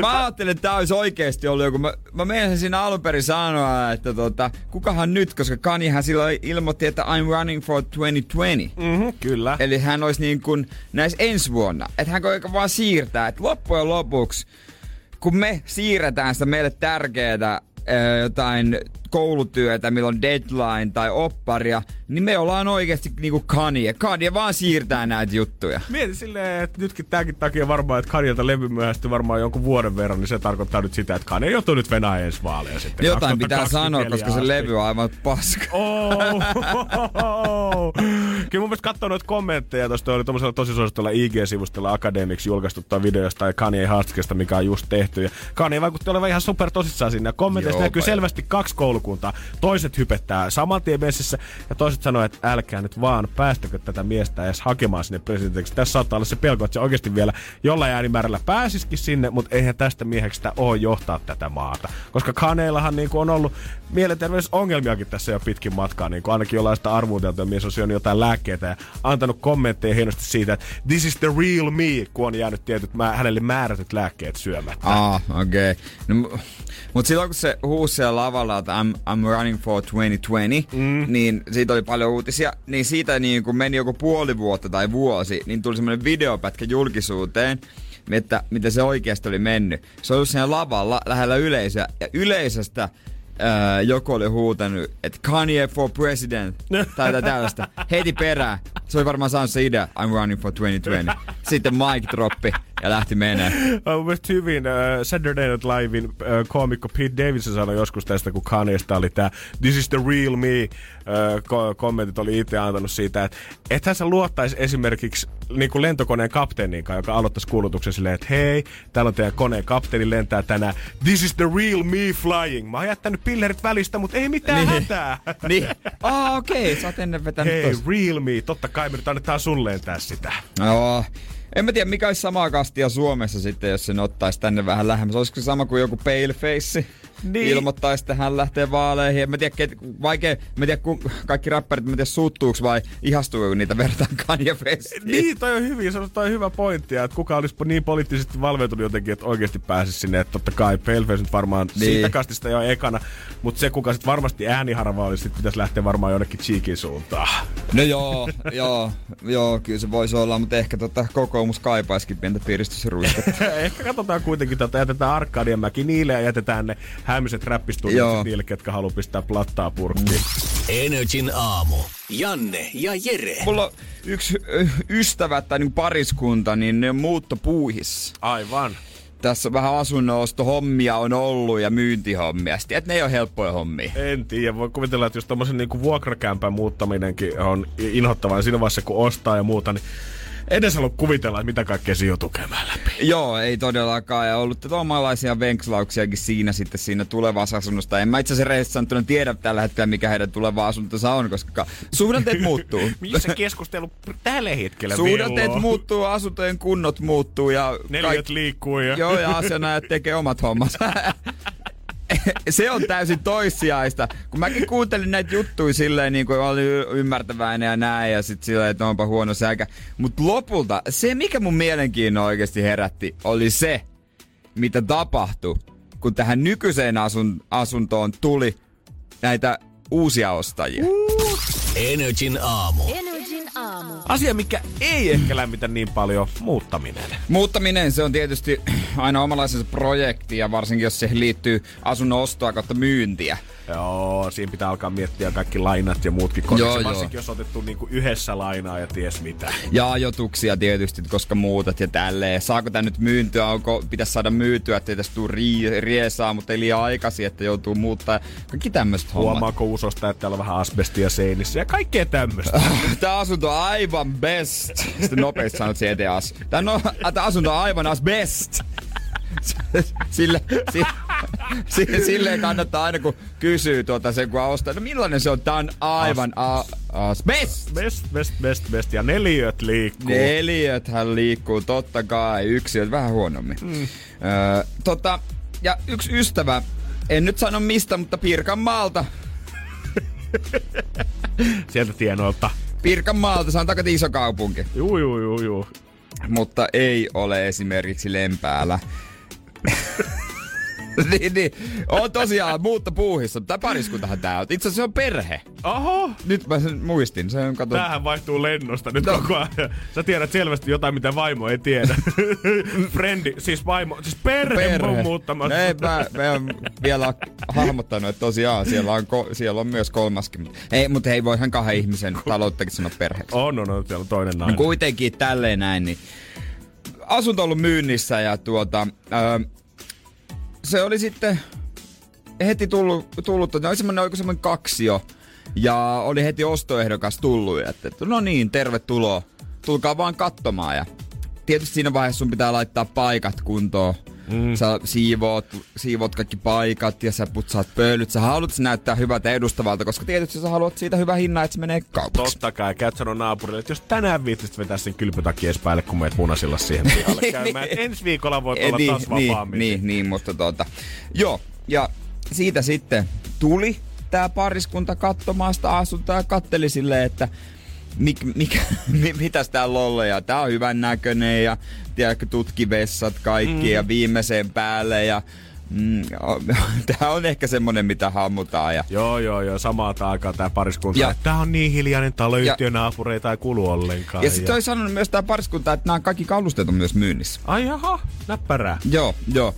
Mä ajattelin, että tää olisi oikeesti ollut joku. Mä, mä meinasin siinä alun perin sanoa, että tota, kukahan nyt, koska Kanyehän silloin ilmoitti, että I'm running for 2020. Mm-hmm, kyllä. Eli hän olisi niin kuin näissä ensi vuonna. Että hän koika vaan siirtää. Että loppujen lopuksi, kun me siirretään sitä meille tärkeää jotain koulutyötä, milloin on deadline tai opparia, niin me ollaan oikeasti niinku Kanye. Kanye vaan siirtää näitä juttuja. Mietin silleen, että nytkin tämänkin takia varmaan, että Kanjelta levy myöhästyi varmaan jonkun vuoden verran, niin se tarkoittaa nyt sitä, että Kanye joutuu nyt venää ensi vaaleja sitten. Jotain pitää sanoa, 2024 koska se asti. levy on aivan paska. Oh. Kyllä mun mielestä katsoo noita kommentteja, tuosta oli tuommoisella tosi suositulla IG-sivustolla Academics julkaistu toi video jostain Kanye haastattelusta, mikä on just tehty. Ja Kanye vaikutti olevan ihan super tosissaan sinne. Ja kommenteissa Joo, näkyy selvästi kaksi koulukuntaa. Toiset hypettää saman tien messissä ja toiset sanoo, että älkää nyt vaan päästäkö tätä miestä edes hakemaan sinne presidentiksi. Tässä saattaa olla se pelko, että se oikeasti vielä jollain äänimäärällä pääsisikin sinne, mutta eihän tästä miehestä ole johtaa tätä maata. Koska Kaneillahan niin on ollut mielenterveysongelmiakin tässä jo pitkin matkaa, niin kuin ainakin jollain sitä arvuuteltu ja mies on syönyt jotain lääkkeitä ja antanut kommentteja hienosti siitä, että this is the real me, kun on jäänyt tietyt mä, hänelle määrätyt lääkkeet syömättä. Ah, okei. Okay. No, mu- mut silloin kun se huusi siellä lavalla, että I'm, I'm running for 2020, mm. niin siitä oli paljon uutisia. Niin siitä niin kun meni joku puoli vuotta tai vuosi, niin tuli semmoinen videopätkä julkisuuteen, että miten se oikeasti oli mennyt. Se oli ollut siellä lavalla lähellä yleisöä, ja yleisöstä Ää, joku oli huutanut, että Kanye for president, tai tällaista, heti perään. Se oli varmaan saanut se idea, I'm running for 2020. Sitten mic droppi ja lähti menee. On mun mielestä hyvin uh, Saturday Night Livein uh, koomikko Pete Davidson sanoi joskus tästä, kun Kanyeesta oli tää This is the real me. Uh, ko- kommentit oli itse antanut siitä, että ethän sä luottaisi esimerkiksi niin kuin lentokoneen kapteeniin, joka aloittaisi kuulutuksen silleen, että hei, täällä on teidän koneen kapteeni lentää tänään. This is the real me flying. Mä oon jättänyt pillerit välistä, mutta ei mitään Niin. hätää. niin, ah okei, okay, sä oot ennen vetänyt Hei, tosta. real me. Totta kai me nyt annetaan sun lentää sitä. Joo. En mä tiedä, mikä olisi samaa kastia Suomessa sitten, jos sen ottaisi tänne vähän lähemmäs. Olisiko se sama kuin joku paleface? Niin. Ilmoittaisi, että hän lähtee vaaleihin. En mä tiedä, ket, vaikea, mä tiedä, kun kaikki räppärit, mä tiedä, suuttuuks vai ihastuuko niitä vertaan Kanye Westiin. Niin, toi on hyvin, se on toi hyvä pointti, että kuka olisi niin poliittisesti valveutunut jotenkin, että oikeasti pääsisi sinne, että totta kai Paleface nyt varmaan Niin. siitä kastista jo ekana, mutta se kuka sitten varmasti ääniharva olisi, sit pitäisi lähteä varmaan jonnekin Cheekin suuntaan. No joo, joo, joo, kyllä se voisi olla, mutta ehkä tota kokoomus kaipaisikin pientä piristysruisketta. Ehkä katsotaan kuitenkin, tota, jätetään Arkadianmäki niille ja jätetään ne hämiset räppistunnit niille, ketkä haluaa pistää plattaa purkkiin. Energin aamu. Janne ja Jere. Mulla on yksi ystävä tai niin pariskunta, niin ne on muuttopuuhissa. Aivan. Tässä vähän asunnostohommia on ollut ja myyntihommia. Sitten, että ne ei ole helppoja hommia. En tiedä, voi kuvitella, että jos tommosen niinku vuokrakämpän muuttaminenkin on inhottavaa niin siinä vaiheessa, kun ostaa ja muuta, niin edes halua kuvitella, että mitä kaikkea se joutuu käymään läpi. Joo, ei todellakaan. Ja ollut tätä omanlaisia venkslauksiakin siinä sitten siinä tulevassa asunnosta. En mä itse asiassa rehellisesti sanottuna tiedä tällä hetkellä, mikä heidän tuleva asuntonsa on, koska suhdanteet muuttuu. Missä keskustelu tällä hetkellä Suhdanteet velloo? muuttuu, asuntojen kunnot muuttuu ja... Neljät liikkuu ja... Joo, ja asianajat tekee omat hommansa. se on täysin toissijaista. Kun mäkin kuuntelin näitä juttuja silleen, niin kuin olin y- ymmärtäväinen ja näin, ja sitten silleen, että onpa huono säkä. Mutta lopulta se, mikä mun mielenkiinnon oikeasti herätti, oli se, mitä tapahtui, kun tähän nykyiseen asun, asuntoon tuli näitä uusia ostajia. Energin aamu. Energin aamu. Asia, mikä ei ehkä lämmitä niin paljon, muuttaminen. Muuttaminen, se on tietysti aina omanlaisensa projekti, ja varsinkin jos siihen liittyy asunnon ostoa kautta myyntiä. Joo, siinä pitää alkaa miettiä kaikki lainat ja muutkin Joo, korjaukset, joo. varsinkin jos on otettu niinku yhdessä lainaa ja ties mitä. Ja ajoituksia tietysti, koska muutat ja tälleen. Saako tää nyt myyntyä, onko, pitäisi saada myytyä, ettei tästä tuu ri, riesaa, mutta ei liian aikaisin, että joutuu muuttaa. Kaikki tämmöiset hommat. Huomaako usosta, että täällä on vähän asbestia seinissä ja kaikkea tämmöistä. Tää asunto on aivan best. Sitten nopeasti sanot siihen eteen as. Tää, no, asunto on aivan as best. Sille, sille, sille, silleen kannattaa aina kun kysyy tuota sen kun ostaa. No millainen se on? Tää on aivan a, as best. Best, best, best, best. Ja neliöt liikkuu. Neliöthän liikkuu, totta kai. Yksi on vähän huonommin. Mm. Öö, tota, ja yksi ystävä, en nyt sano mistä, mutta Pirkanmaalta. Sieltä tienoilta. Pirkanmaalta, se on takat iso kaupunki. Juu, juu, juu, juu. Mutta ei ole esimerkiksi Lempäällä. niin, niin. On tosiaan muuttopuuhissa. Tää pariskuntahan tää on. Itse asiassa se on perhe. Oho! Nyt mä sen muistin. Se on kato... Tämähän vaihtuu lennosta nyt No. koko ajan. Sä tiedät selvästi jotain, mitä vaimo ei tiedä. Frendi, siis vaimo, siis perhe, perhe. on muuttamassa. No ei, mä, mä en vielä hahmottanut, että tosiaan siellä on, ko, siellä on myös kolmaskin. Ei, mutta ei voihan kahden ihmisen talouttakin sanoa perheeksi. On, on, on, siellä on toinen No nainen. kuitenkin tälleen näin, niin asunto on ollut myynnissä ja tuota, ää, se oli sitten heti tullut, tullut oli semmoinen, oliko semmoinen kaksio ja oli heti ostoehdokas tullut, että, että no niin, tervetuloa, tulkaa vaan katsomaan ja tietysti siinä vaiheessa sun pitää laittaa paikat kuntoon. Mm. Sä siivoot, siivoot kaikki paikat ja sä putsaat pölyt. Sä haluat näyttää hyvältä edustavalta, koska tietysti sä haluat siitä hyvän hinnan, että se menee kaupaksi. Totta kai, käyt sano naapurille, että jos tänään viittisit vetää sen kylpytakin edes päälle, kun meet punasilla siihen pihalle käymään. Et ensi viikolla voit olla niin, taas vapaammin. Niin, niin, niin, mutta tota, joo. Ja siitä sitten tuli tämä pariskunta katsomaan sitä asuntoa ja katteli silleen, että mik, mikä, mi, mitäs täällä on ja tää on hyvän näköinen ja tiedätkö, tutkivessat kaikki mm. ja viimeiseen päälle ja mm, tää on ehkä semmonen, mitä hammutaan ja Joo, joo, joo, samaa aikaa tää pariskunta. Ja- Ja, Tää on niin hiljainen talo, yhtiönaapureita ei kuulu ollenkaan. ja sitten toi sanonut myös tää pariskunta, että nämä kaikki kalusteet on myös myynnissä. Ai jaha, näppärää. Joo, joo.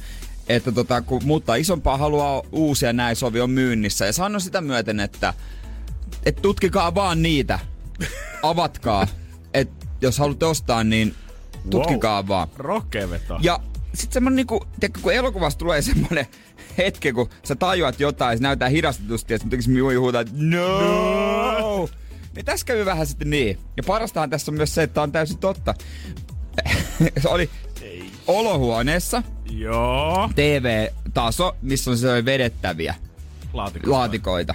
Että tota, kun muuttaa isompaa, haluaa uusia näin sovi on myynnissä. Ja sano sitä myöten, että, että tutkikaa vaan niitä. Avatkaa. että jos haluatte ostaa, niin tutkikaa wow. vaan. Rohkea veto. Ja sitten semmonen niinku, tiedätkö, kun elokuvassa tulee semmonen hetki, kun sä tajuat jotain, se näyttää hidastetusti ja sitten tekisi huutaa, että no! no! Niin tässä kävi vähän sitten niin. Ja parastahan tässä on myös se, että on täysin totta. se oli olohuoneessa Joo. TV-taso, missä on se vedettäviä Laatikko. laatikoita.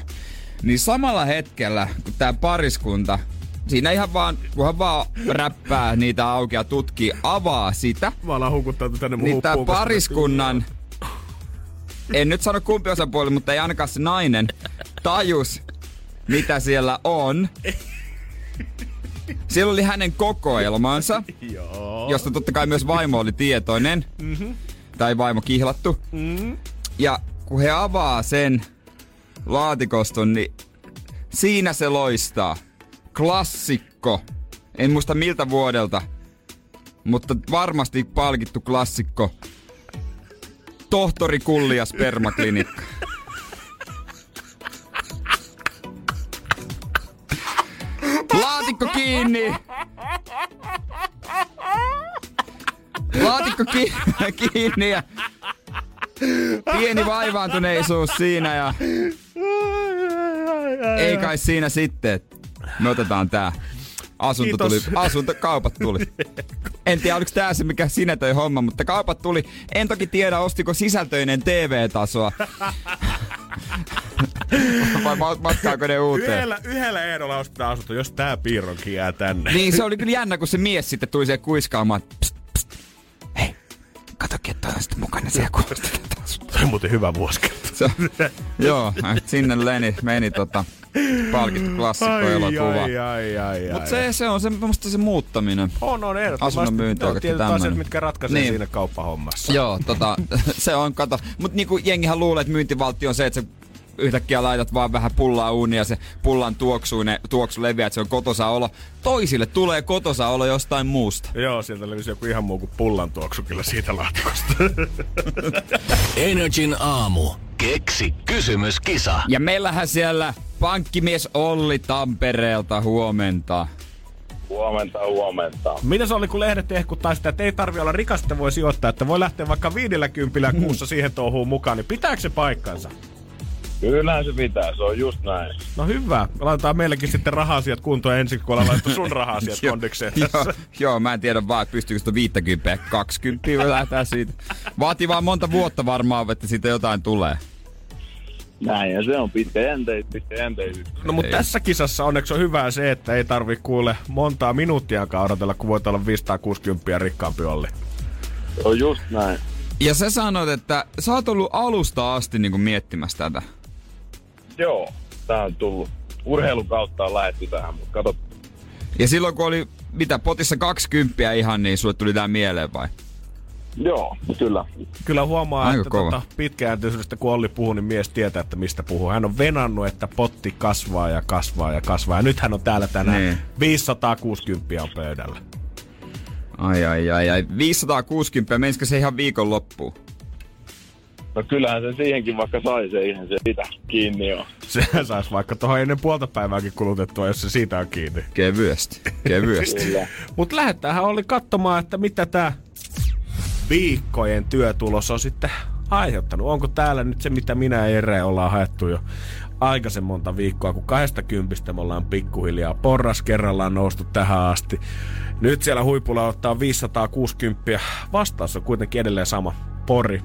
Niin samalla hetkellä, kun tämä pariskunta, siinä ihan vaan, kunhan vaan räppää niitä auki ja tutkii, avaa sitä, Mä alan hukuttaa tänne mun niin koska- pariskunnan, en nyt sano kumpi osapuoli, mutta ei ainakaan se nainen, tajus, mitä siellä on. Siellä oli hänen kokoelmansa, josta totta kai myös vaimo oli tietoinen. Mm-hmm. Tai vaimo kihlattu. Mm-hmm. Ja kun he avaa sen laatikoston, niin siinä se loistaa. Klassikko. En muista miltä vuodelta, mutta varmasti palkittu klassikko. Tohtori Kullia spermaklinikka. Laatikko kiinni! Laatikko ki- kiinni ja pieni vaivaantuneisuus siinä ja ei kai siinä sitten. Me otetaan tää. Asunto Kiitos. tuli, asunto, kaupat tuli. En tiedä, oliko tää se, mikä sinä toi homma, mutta kaupat tuli. En toki tiedä, ostiko sisältöinen TV-tasoa. Vai ma- matkaako ne uuteen? Yhdellä, yhdellä ehdolla ostetaan asunto, jos tää piirronkin jää tänne. Niin se oli kyllä jännä, kun se mies sitten tuli siihen kuiskaamaan. Pst, pst. Hei, katokin, että on sitten mukana siellä kuvasta. Se on muuten hyvä vuosi. Se, joo, sinne Leni meni tota, palkittu klassikko elokuva. ai, ai, ai, Mutta se, se on se, musta se muuttaminen. On, on ehdottomasti. Asunnon myynti on tietyt asiat, tämmönen. mitkä ratkaisee Niin. siinä kauppahommassa. Joo, tota, se on, kato. Mutta niinku jengihän luulee, että myyntivaltti on se, että se yhtäkkiä laitat vaan vähän pullaa uuniin ja se pullan tuoksuu, ne, tuoksu leviää, että se on kotosa olo. Toisille tulee kotosa olo jostain muusta. Joo, sieltä levisi joku ihan muu kuin pullan tuoksu kyllä siitä laatikosta. Energin aamu. Keksi kysymyskisa. Ja meillähän siellä pankkimies Olli Tampereelta huomenta. Huomenta, huomenta. Mitä se oli, kun lehdet ehkuttaa sitä, että ei tarvi olla rikas, että voi sijoittaa, että voi lähteä vaikka viidellä kympillä kuussa siihen touhuun mukaan, niin pitääkö se paikkansa? Kyllähän se pitää, se on just näin. No hyvä. Laitetaan meillekin sitten raha-asiat kuntoon ensin, kun ollaan laittu sun raha-asiat kondikseen joo, joo, mä en tiedä vaan, että pystyykö sitä 50 20 voi lähteä siitä. Vaatii vaan monta vuotta varmaan, että siitä jotain tulee. Näin, ja se on pitkäjänteisyyttä. No mutta tässä kisassa onneksi on hyvää se, että ei tarvi kuule montaa minuuttiakaan odotella, kun voit olla 560 rikkaampi Olli. Se on just näin. Ja sä sanoit, että sä oot ollut alusta asti niin miettimässä tätä. Joo, tää on tullut. Urheilun kautta on lähetty tähän, mutta kato, Ja silloin kun oli, mitä, potissa 20 ihan, niin sulle tuli tää mieleen vai? joo, kyllä. Kyllä huomaa, Aika että kova. tota, pitkäjänteisyydestä kun Olli puhuu, niin mies tietää, että mistä puhuu. Hän on venannut, että potti kasvaa ja kasvaa ja kasvaa. Ja nyt hän on täällä tänään. Niin. 560 on pöydällä. Ai ai ai ai. 560, menisikö se ihan viikon loppuun? No kyllähän se siihenkin vaikka sai se ihan se sitä kiinni on. Sehän saisi vaikka tuohon ennen puolta päivääkin kulutettua, jos se siitä on kiinni. Kevyesti, kevyesti. Mutta lähettähän oli katsomaan, että mitä tämä viikkojen työtulos on sitten aiheuttanut. Onko täällä nyt se, mitä minä ja Ere ollaan haettu jo aikaisen monta viikkoa, kun kahdesta kympistä me ollaan pikkuhiljaa porras kerrallaan noustu tähän asti. Nyt siellä huipulla ottaa 560. Vastaus on kuitenkin edelleen sama. Pori.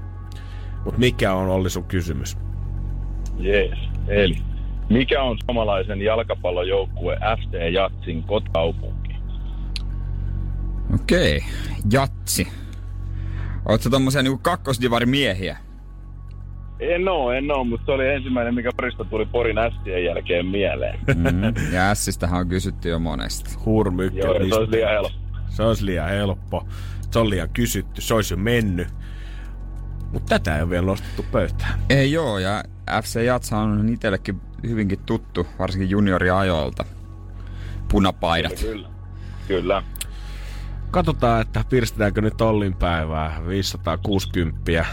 Mutta mikä on Olli sun kysymys? Jees. Eli mikä on suomalaisen jalkapallojoukkue FC Jatsin kotaupunki? Okei, jatsi. Ootko tommosia niinku kakkosdivarimiehiä? En oo, en oo, mutta se oli ensimmäinen, mikä parista tuli Porin ässien jälkeen mieleen. Mm. Ja Ässistähän on kysytty jo monesti. Hurmykkä. Joo, ja se olisi liian helppo. Se olisi liian helppo. Se on liian kysytty. Se olisi jo mennyt. Mutta tätä ei ole vielä nostettu pöytään. Ei joo, ja FC Jatsa on itsellekin hyvinkin tuttu, varsinkin junioriajoilta. Punapaidat. Kyllä. Kyllä. Katsotaan, että pirstetäänkö nyt Ollin päivää. 560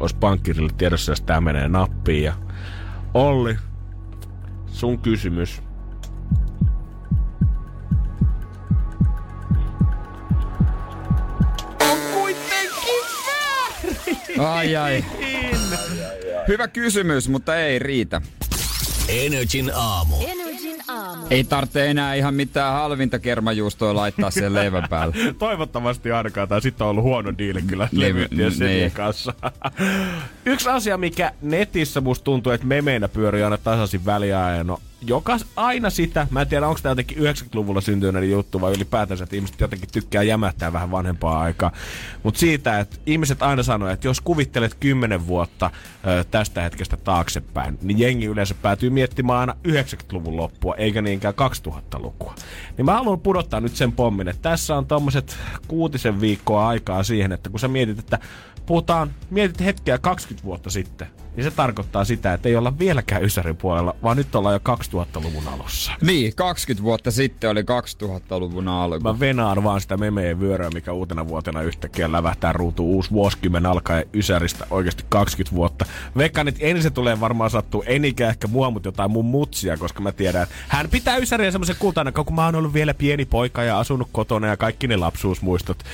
olisi pankkirille tiedossa, jos tämä menee nappiin. Ja Olli, sun kysymys. Ai ai. Hyvä kysymys, mutta ei riitä. Energin aamu. Ei tarvitse enää ihan mitään halvinta kermajuustoa laittaa sen leivän päälle. Toivottavasti ainakaan, tai sitten on ollut huono diili kyllä Levy- levyttien selien niin. kanssa. Yksi asia, mikä netissä musta tuntuu, että memeinä pyörii aina tasaisin väliajan, no joka aina sitä, mä en tiedä onko tämä jotenkin 90-luvulla syntyneiden juttu vai ylipäätänsä, että ihmiset jotenkin tykkää jämättää vähän vanhempaa aikaa. Mutta siitä, että ihmiset aina sanoo, että jos kuvittelet 10 vuotta ö, tästä hetkestä taaksepäin, niin jengi yleensä päätyy miettimään aina 90-luvun loppua, eikä niinkään 2000-lukua. Niin mä haluan pudottaa nyt sen pommin, että tässä on tommoset kuutisen viikkoa aikaa siihen, että kun sä mietit, että puhutaan, mietit hetkeä 20 vuotta sitten, niin se tarkoittaa sitä, että ei olla vieläkään Ysärin puolella, vaan nyt ollaan jo 2000-luvun alussa. Niin, 20 vuotta sitten oli 2000-luvun alku. Mä venaan vaan sitä memeen vyöryä, mikä uutena vuotena yhtäkkiä lävähtää ruutuun uusi vuosikymmen alkaa Ysäristä oikeasti 20 vuotta. Veikkaan, että ensin se tulee varmaan sattuu enikä ehkä mua, mutta jotain mun mutsia, koska mä tiedän, että hän pitää Ysäriä semmoisen kultainen, kun mä oon ollut vielä pieni poika ja asunut kotona ja kaikki ne lapsuusmuistot.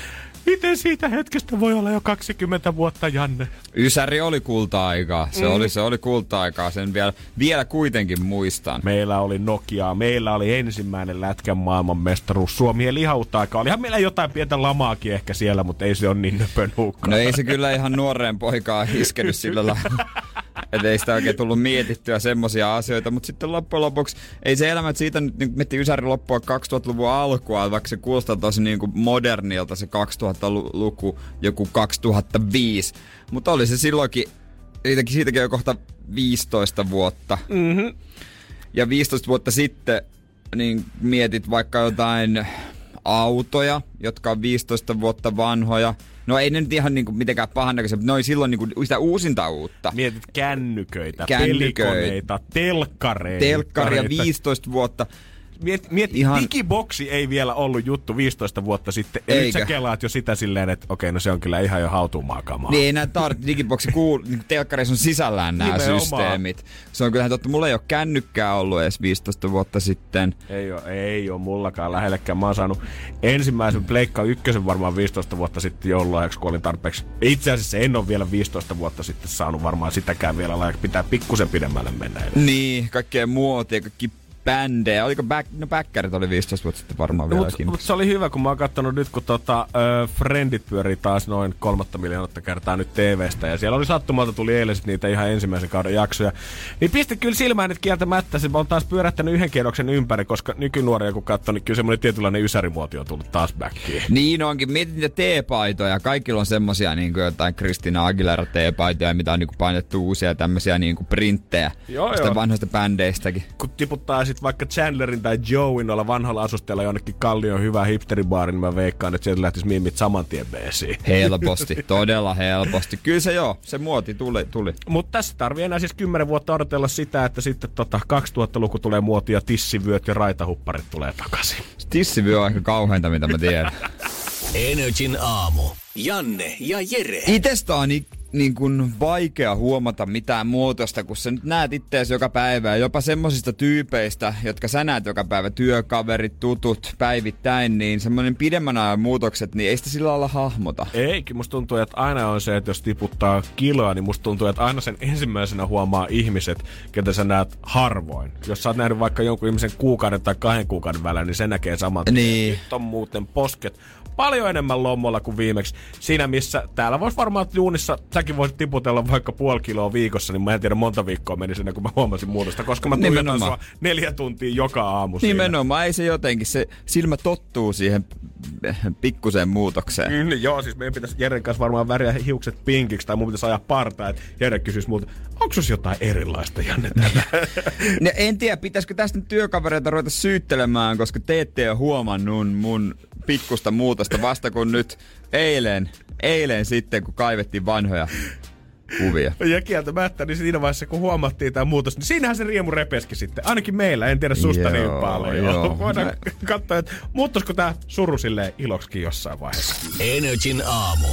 Miten siitä hetkestä voi olla jo 20 vuotta, Janne? Ysäri oli kulta-aikaa. Se, mm. oli, se oli kulta-aikaa. Sen vielä, vielä kuitenkin muistan. Meillä oli Nokiaa, meillä oli ensimmäinen lätkän maailmanmestaruus. Suomi lihautta aikaa. Olihan meillä jotain pientä lamaakin ehkä siellä, mutta ei se ole niin nöpön No ei se kyllä ihan nuoreen poikaa iskenyt sillä lailla. Että ei sitä oikein tullut mietittyä semmosia asioita, mutta sitten loppujen lopuksi ei se elämä, että siitä nyt niin metti Ysäri loppua 2000-luvun alkua, vaikka se kuulostaa tosi niin kuin modernilta se 2000-luku, joku 2005. Mutta oli se silloinkin, siitäkin, siitäkin jo kohta 15 vuotta. Mm-hmm. Ja 15 vuotta sitten niin mietit vaikka jotain autoja, jotka on 15 vuotta vanhoja. No ei ne nyt ihan niinku mitenkään pahannäköisiä, mutta ne oli silloin niinku sitä uusinta uutta. Mietit kännyköitä, Kännyköitä. pelikoneita, telkkareita. Telkkaria 15 vuotta. Miet, miet, Ihan- digiboksi ei vielä ollut juttu 15 vuutta sitten. Ja nyt Eikä. sä kelaat jo sitä silleen, että okei, no se on kyllä ihan jo hautuumaa kamaa. Niin enää tarvitse. Digiboksi kuul, niin telkkareissa on sisällään nämä Nimenomaan. systeemit. Se on kyllähän totta. Mulla ei ole kännykkää ollut edes 15 vuotta sitten. Ei ole, ei ole mullakaan lähellekään. Mä oon saanut ensimmäisen Pleikka ykkösen varmaan 15 vuotta sitten joululahjaksi, kun olin tarpeeksi. Itse asiassa en ole vielä 15 vuotta sitten saanut varmaan sitäkään vielä lahjaksi. Pitää pikkusen pidemmälle mennä. edes. Niin, kaikkea muotia, kaikki bändejä. Oliko back, no backerit oli 15 vuotta sitten varmaan Mutta vieläkin. mut se oli hyvä, kun mä oon katsonut nyt, kun tota, ö, Friendit pyörii taas noin kolmatta miljoonaa kertaa nyt TVstä. Ja siellä oli sattumalta, tuli eilen sit niitä ihan ensimmäisen kauden jaksoja. Niin pisti kyllä silmään, että kieltämättä se on taas pyörättänyt yhden kierroksen ympäri, koska nykynuoria kun katsoo, niin kyllä semmoinen tietynlainen ysärimuoti on tullut taas backiin. Niin onkin. Mietin niitä teepaitoja. Kaikilla on semmosia niin kuin jotain Kristina Aguilera teepaitoja, mitä on niin kuin painettu uusia tämmöisiä niin kuin printtejä. Joo, joo. vanhoista bändeistäkin. kun tiputtaa sit vaikka Chandlerin tai Joein olla vanhalla asusteella jonnekin kallion hyvä hipsteribaari, niin mä veikkaan, että sieltä lähtis mimmit saman tien beesiin. Helposti, todella helposti. Kyllä se joo, se muoti tuli. tuli. Mutta tässä tarvii enää siis 10 vuotta odotella sitä, että sitten tota 2000-luku tulee muoti ja tissivyöt ja raitahupparit tulee takaisin. Tissivyö on ehkä kauheinta, mitä mä tiedän. Energin aamu. Janne ja Jere. Itestä on niin, kuin vaikea huomata mitään muutosta, kun sä nyt näet ittees joka päivä. ja Jopa semmosista tyypeistä, jotka sä näet joka päivä, työkaverit, tutut, päivittäin, niin semmoinen pidemmän ajan muutokset, niin ei sitä sillä lailla hahmota. Eikin, musta tuntuu, että aina on se, että jos tiputtaa kiloa, niin musta tuntuu, että aina sen ensimmäisenä huomaa ihmiset, ketä sä näet harvoin. Jos sä oot nähnyt vaikka jonkun ihmisen kuukauden tai kahden kuukauden välein, niin se näkee saman. Niin. Nyt on muuten posket paljon enemmän lommolla kuin viimeksi. Siinä missä täällä voisi varmaan duunissa, säkin voisit tiputella vaikka puoli kiloa viikossa, niin mä en tiedä monta viikkoa meni sinne, kun mä huomasin muutosta, koska mä tuijotan sua neljä tuntia joka aamu siinä. Nimenomaan, ei se jotenkin, se silmä tottuu siihen pikkuseen muutokseen. Mm, joo, siis meidän pitäisi Jeren kanssa varmaan väriä hiukset pinkiksi tai mun pitäisi ajaa partaa, että Jere kysyisi multa, onko jotain erilaista Janne? Ne, en tiedä, pitäisikö tästä nyt työkavereita ruveta syyttelemään, koska te ette ole huomannut mun pikkusta muutosta vasta kun nyt eilen, eilen sitten, kun kaivettiin vanhoja kuvia. ja kieltämättä, niin siinä vaiheessa kun huomattiin tämä muutos, niin siinähän se riemu repeski sitten. Ainakin meillä, en tiedä susta Joo, niin paljon. joo. Voidaan Mä- katsoa, että muuttuisiko tämä suru silleen iloksikin jossain vaiheessa. Energin aamu.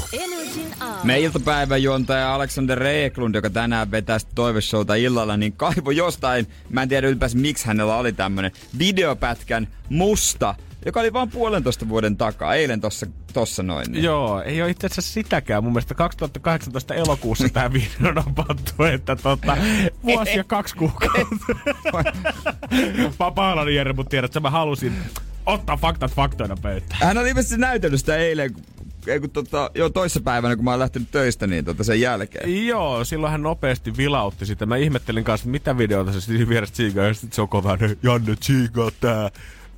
Meidän iltapäivän juontaja Alexander Reeklund, joka tänään vetää sitä toiveshowta illalla, niin kaivo jostain, mä en tiedä ylipäänsä miksi hänellä oli tämmönen videopätkän musta, joka oli vain puolentoista vuoden takaa, eilen tossa, tossa noin. Niin. Joo, ei ole itse asiassa sitäkään. Mun mielestä 2018 elokuussa tämä video on pantu, että tota, vuosi ja kaksi kuukautta. mä oon Jere, mutta tiedät, että mä halusin ottaa faktat faktoina pöytään. Hän oli ilmeisesti näytellyt sitä eilen, ei kun tota, joo toissapäivänä, kun mä oon lähtenyt töistä, niin tota sen jälkeen. Joo, silloin hän nopeasti vilautti sitä. Mä ihmettelin kanssa, mitä videota se siinä vieressä tsiigaa. Ja sitten se on kova, Janne tsiigaa tää.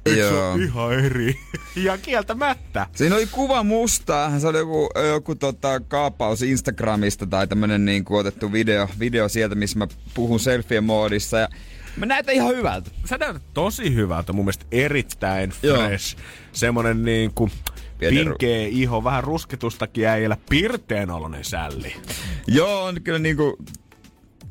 Eikö se Joo. on ihan eri? ja kieltämättä. Siinä oli kuva mustaa, se oli joku, joku tota, kaappaus Instagramista tai tämmönen niin kuin otettu video, video sieltä, missä mä puhun selfien moodissa. Ja mä näytän ihan hyvältä. Sä näytät tosi hyvältä, mun mielestä erittäin Joo. fresh. Semmonen niinku Pieni ru- pinkeä iho, vähän rusketustakin äijällä, pirteen oloinen sälli. Joo, on kyllä niinku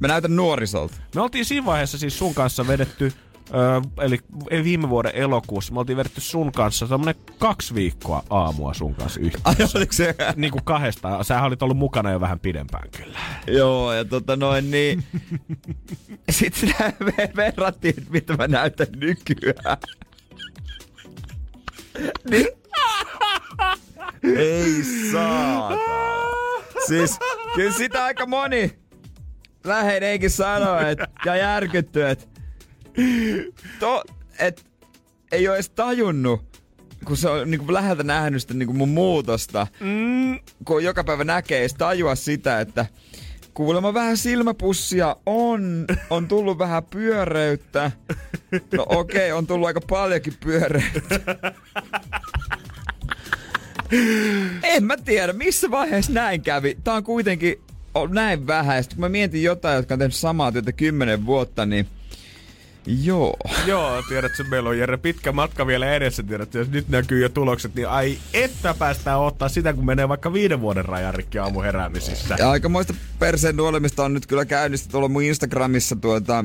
Mä näytän nuorisolta. Me oltiin siinä vaiheessa siis sun kanssa vedetty, ö, eli viime vuoden elokuussa, me oltiin vedetty sun kanssa semmonen kaksi viikkoa aamua sun kanssa Ai yhteensä. oliko se? niin kuin kahdesta. Sähän olit ollut mukana jo vähän pidempään kyllä. Joo, ja tota noin niin... Sitten sitä me verrattiin, että mitä mä näytän nykyään. niin... Ei saa. Siis kyllä sitä aika moni läheinenkin sanoo, että, ja järkytty, että, to, et, ei ole edes tajunnut, kun se on niin kuin läheltä nähnyt sitä niin kuin mun muutosta, mm. kun joka päivä näkee, ei tajua sitä, että kuulemma vähän silmäpussia on, on tullut vähän pyöreyttä. No okei, okay, on tullut aika paljonkin pyöreyttä. En mä tiedä, missä vaiheessa näin kävi. Tää on kuitenkin on näin sit kun mä mietin jotain, jotka on tehnyt samaa työtä kymmenen vuotta, niin joo. Joo, tiedätkö, meillä on Jere pitkä matka vielä edessä, tiedätkö, jos nyt näkyy jo tulokset, niin ai että päästään ottaa sitä, kun menee vaikka viiden vuoden rajan rikki aamu heräämisissä. Ja aikamoista perseen nuolemista on nyt kyllä käynnistä tuolla mun Instagramissa tuota,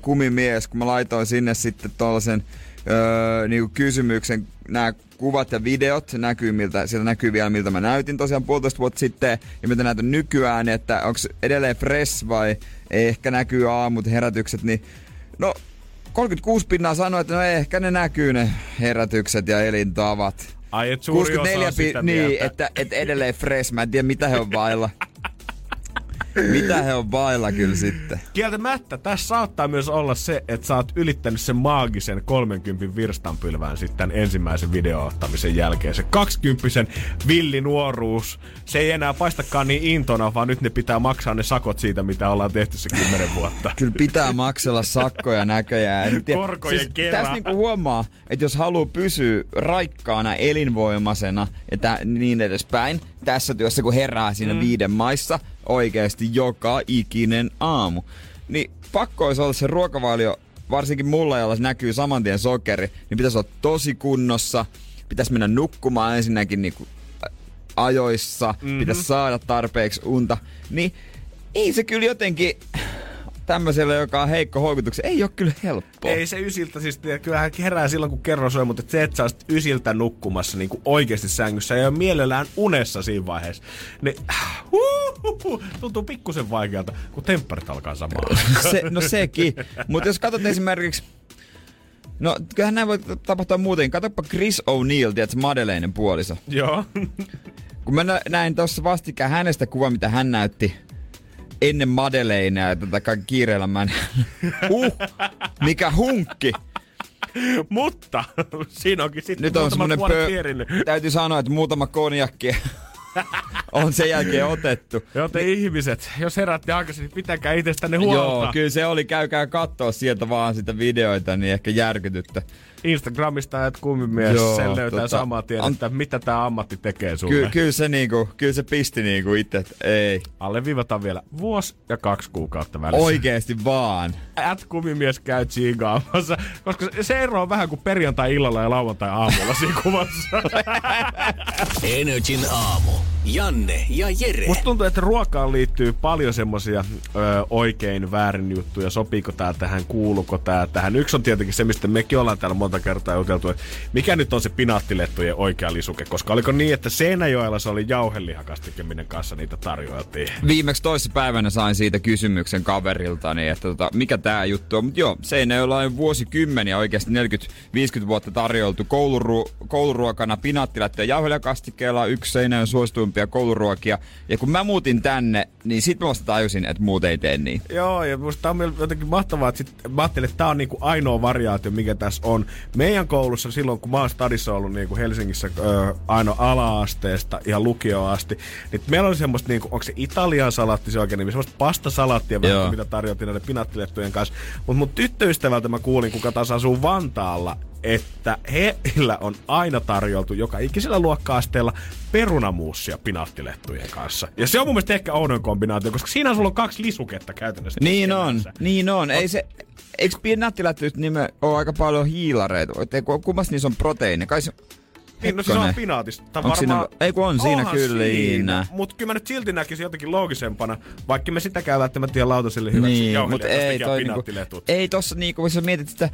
kumimies, kun mä laitoin sinne sitten tuollaisen öö, niinku kysymyksen, nämä kuvat ja videot näkyy miltä, sieltä näkyy vielä miltä mä näytin tosiaan puolitoista vuotta sitten ja miltä näytän nykyään, että onko edelleen fresh vai ehkä näkyy aamut herätykset, niin no 36 pinnaa sanoi, että no ehkä ne näkyy ne herätykset ja elintavat. Ai, et suuri osa on sitä niin, mieltä. että, että edelleen fresh. Mä en tiedä, mitä he on vailla. mitä he on vailla kyllä sitten. Kieltämättä tässä saattaa myös olla se, että sä oot ylittänyt sen maagisen 30 virstanpylvään sitten ensimmäisen videoottamisen jälkeen. Se 20 villi nuoruus, se ei enää paistakaan niin intona, vaan nyt ne pitää maksaa ne sakot siitä, mitä ollaan tehty se 10 vuotta. Kyllä pitää maksella sakkoja näköjään. Korkojen kera. Tässä niinku huomaa, että jos haluaa pysyä raikkaana, elinvoimaisena ja tä, niin edespäin, tässä työssä kun herää siinä mm. viiden maissa oikeasti joka ikinen aamu, niin pakko olisi olla se ruokavalio, varsinkin mulla, jolla se näkyy saman tien sokeri, niin pitäisi olla tosi kunnossa, pitäisi mennä nukkumaan ensinnäkin niinku ajoissa, mm-hmm. pitäisi saada tarpeeksi unta, niin ei se kyllä jotenkin tämmöiselle, joka on heikko houkutuksen, ei ole kyllä helppoa. Ei se ysiltä, siis kyllähän herää silloin kun kerro soi, mutta se, että sä olisit ysiltä nukkumassa niin kuin oikeasti sängyssä ja mielellään unessa siinä vaiheessa, niin huuhuhu, tuntuu pikkusen vaikealta, kun tempparit alkaa samaan. se, no sekin. Mutta jos katsot esimerkiksi No, kyllähän näin voi tapahtua muuten. Katsopa Chris O'Neill, tiedätkö, Madeleinen puoliso. Joo. Kun mä nä- näin tuossa vastikään hänestä kuva, mitä hän näytti ennen Madeleinea ja tätä kaikki kiireellä mä en... uh, mikä hunkki. Mutta siinä onkin sitten Nyt on semmonen pö... Täytyy sanoa, että muutama konjakki on sen jälkeen otettu. Joo, te ihmiset, jos heräätte aikaisin, niin pitäkää itsestänne huolta. Joo, kyllä se oli. Käykää katsoa sieltä vaan sitä videoita, niin ehkä järkytytte. Instagramista et kummimies, Joo, sen löytää tota, samaa tien, an- että mitä tämä ammatti tekee sulle. Ky- kyllä se niinku, kyllä se pisti niinku itse, että ei. Alleviivataan vielä vuosi ja kaksi kuukautta välissä. Oikeesti vaan. At kumimies käy tsiigaamassa, koska se ero on vähän kuin perjantai-illalla ja lauantai-aamulla siinä kuvassa. Energin aamu. Janne ja Jere. Musta tuntuu, että ruokaan liittyy paljon semmosia ö, oikein väärin juttuja. Sopiiko tää tähän, kuuluuko tää tähän. Yksi on tietenkin se, mistä mekin ollaan täällä monta kertaa juteltu, että mikä nyt on se pinaattilettujen oikea lisuke. Koska oliko niin, että Seinäjoella se oli jauhelihakastike, minne kanssa niitä tarjoiltiin. Viimeksi toisessa päivänä sain siitä kysymyksen kaveriltani, että tota, mikä tää juttu on. Mutta joo, Seinäjoella on vuosikymmeniä oikeasti 40-50 vuotta tarjoltu kouluruo- kouluruokana pinaattilättyä jauhelihakastikkeella yksi Seinäjoen suosituimpia kouluruokia. Ja kun mä muutin tänne, niin sit mä vasta tajusin, että muut ei tee niin. Joo, ja musta tää on jotenkin mahtavaa, että sit, mä ajattelin, että tää on niinku ainoa variaatio, mikä tässä on. Meidän koulussa silloin, kun mä oon stadissa ollut niinku Helsingissä ö, ainoa ala-asteesta ihan lukioon asti, niin meillä oli semmoista, niinku, onko se Italian salaatti se oikein nimi, semmoista pastasalaattia, vähän, Joo. mitä tarjottiin näiden pinattilettujen kanssa. Mutta mun tyttöystävältä mä kuulin, kuka taas asuu Vantaalla, että heillä on aina tarjoltu joka ikisellä luokka-asteella perunamuussia pinattilettujen kanssa. Ja se on mun mielestä ehkä oudoin kombinaatio, koska siinä sulla on kaksi lisuketta käytännössä. Niin on, niin on. Ei se, eikö pinaattilättyt nime ole aika paljon hiilareita? Kummassa niissä on proteiini? Kai se, Niin, no siis on pinaatista. Onks siinä- ei kun on siinä kyllä, Iina. Mutta kyllä mä nyt silti näkisin jotenkin loogisempana, vaikka me sitäkään välttämättä ihan lautaselle hyväksi. Niin, mutta ei toi niinku, ei tossa niinku, kun sä mietit sitä,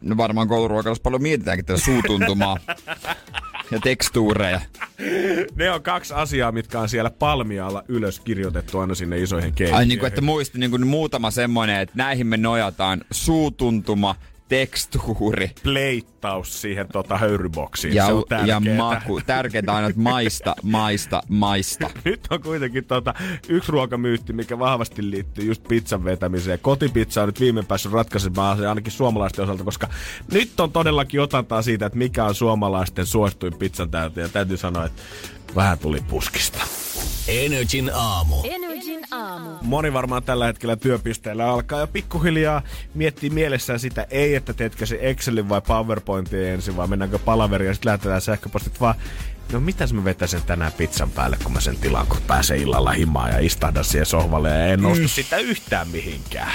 no varmaan kouluruokailussa paljon mietitäänkin tätä suutuntumaa ja tekstuureja. Ne on kaksi asiaa, mitkä on siellä palmialla ylös kirjoitettu aina sinne isoihin keittiöihin. Ai niinku, että muisti niinku muutama semmonen, että näihin me nojataan suutuntuma, tekstuuri Pleittaus siihen tota höyryboksiin. ja, se on ja maku. Tärkeintä aina, että maista, maista, maista. Nyt on kuitenkin tota, yksi ruokamyytti, mikä vahvasti liittyy just pizzan vetämiseen. Kotipizza on nyt viime päässyt ratkaisemaan se ainakin suomalaisten osalta, koska nyt on todellakin otantaa siitä, että mikä on suomalaisten suosituin pizzan täytyy. Ja täytyy sanoa, että vähän tuli puskista. Energin aamu. Energin aamu. Moni varmaan tällä hetkellä työpisteellä alkaa jo pikkuhiljaa miettiä mielessään sitä, ei että teetkö se Excelin vai PowerPointin ensin, vaan mennäänkö palaveriin ja sitten lähetetään sähköpostit, vaan no mitäs mä vetäisin tänään pizzan päälle, kun mä sen tilaan, kun pääsee illalla himaan ja istahdan siihen sohvalle ja en nosta sitä yhtään mihinkään.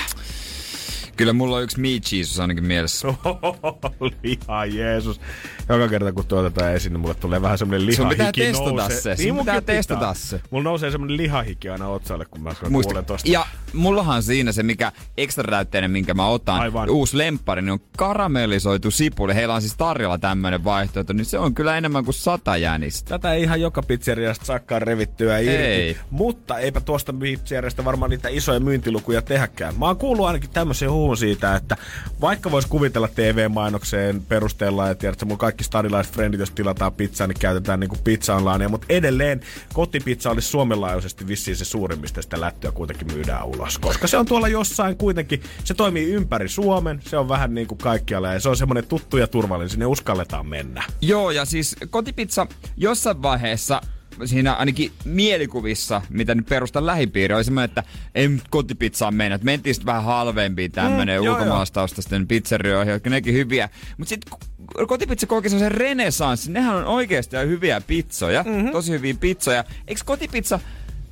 Kyllä mulla on yksi meat Jesus ainakin mielessä. Liha Jeesus. Joka kerta kun tuotetaan esiin, niin mulle tulee vähän semmonen lihahiki Sun pitää testata nousee. se. Sun Niin pitää testata se. Mulla nousee semmonen lihahiki aina otsalle, kun mä Muista. kuulen tosta. Ja mullahan siinä se, mikä ekstra täytteinen, minkä mä otan, Aivan. uusi lemppari, niin on karamellisoitu sipuli. Heillä on siis tarjolla tämmönen vaihtoehto, niin se on kyllä enemmän kuin sata jänistä. Tätä ei ihan joka pizzeriasta saakkaan revittyä irti. Ei. Mutta eipä tuosta pizzeriasta varmaan niitä isoja myyntilukuja tehäkään. Mä oon kuullut ainakin tämmöisen huhun siitä, että vaikka vois kuvitella TV-mainokseen perusteella, että tiedätkö, mun kaikki stadilaiset frendit, jos tilataan pizzaa, niin käytetään niinku pizza online. Mutta edelleen kotipizza olisi Suomen laajuisesti vissiin se suurin, mistä sitä lättyä kuitenkin myydään ulos. Koska se on tuolla jossain kuitenkin, se toimii ympäri Suomen, se on vähän niin kuin kaikkialla ja se on semmoinen tuttu ja turvallinen, sinne uskalletaan mennä. Joo, ja siis kotipizza jossain vaiheessa siinä ainakin mielikuvissa, mitä nyt perustan lähipiiri, oli semmoinen, että ei nyt kotipizzaan mennä. Että mentiin sitten vähän halvempiin tämmönen Mm, joo, ulkomaalaistaustaisten pizzerioihin, jotka nekin hyviä. Mutta sitten kotipizza koki sen renesanssi. Nehän on oikeasti hyviä pizzoja, Mhm. mm-hmm. tosi hyviä pizzoja. Eikö kotipizza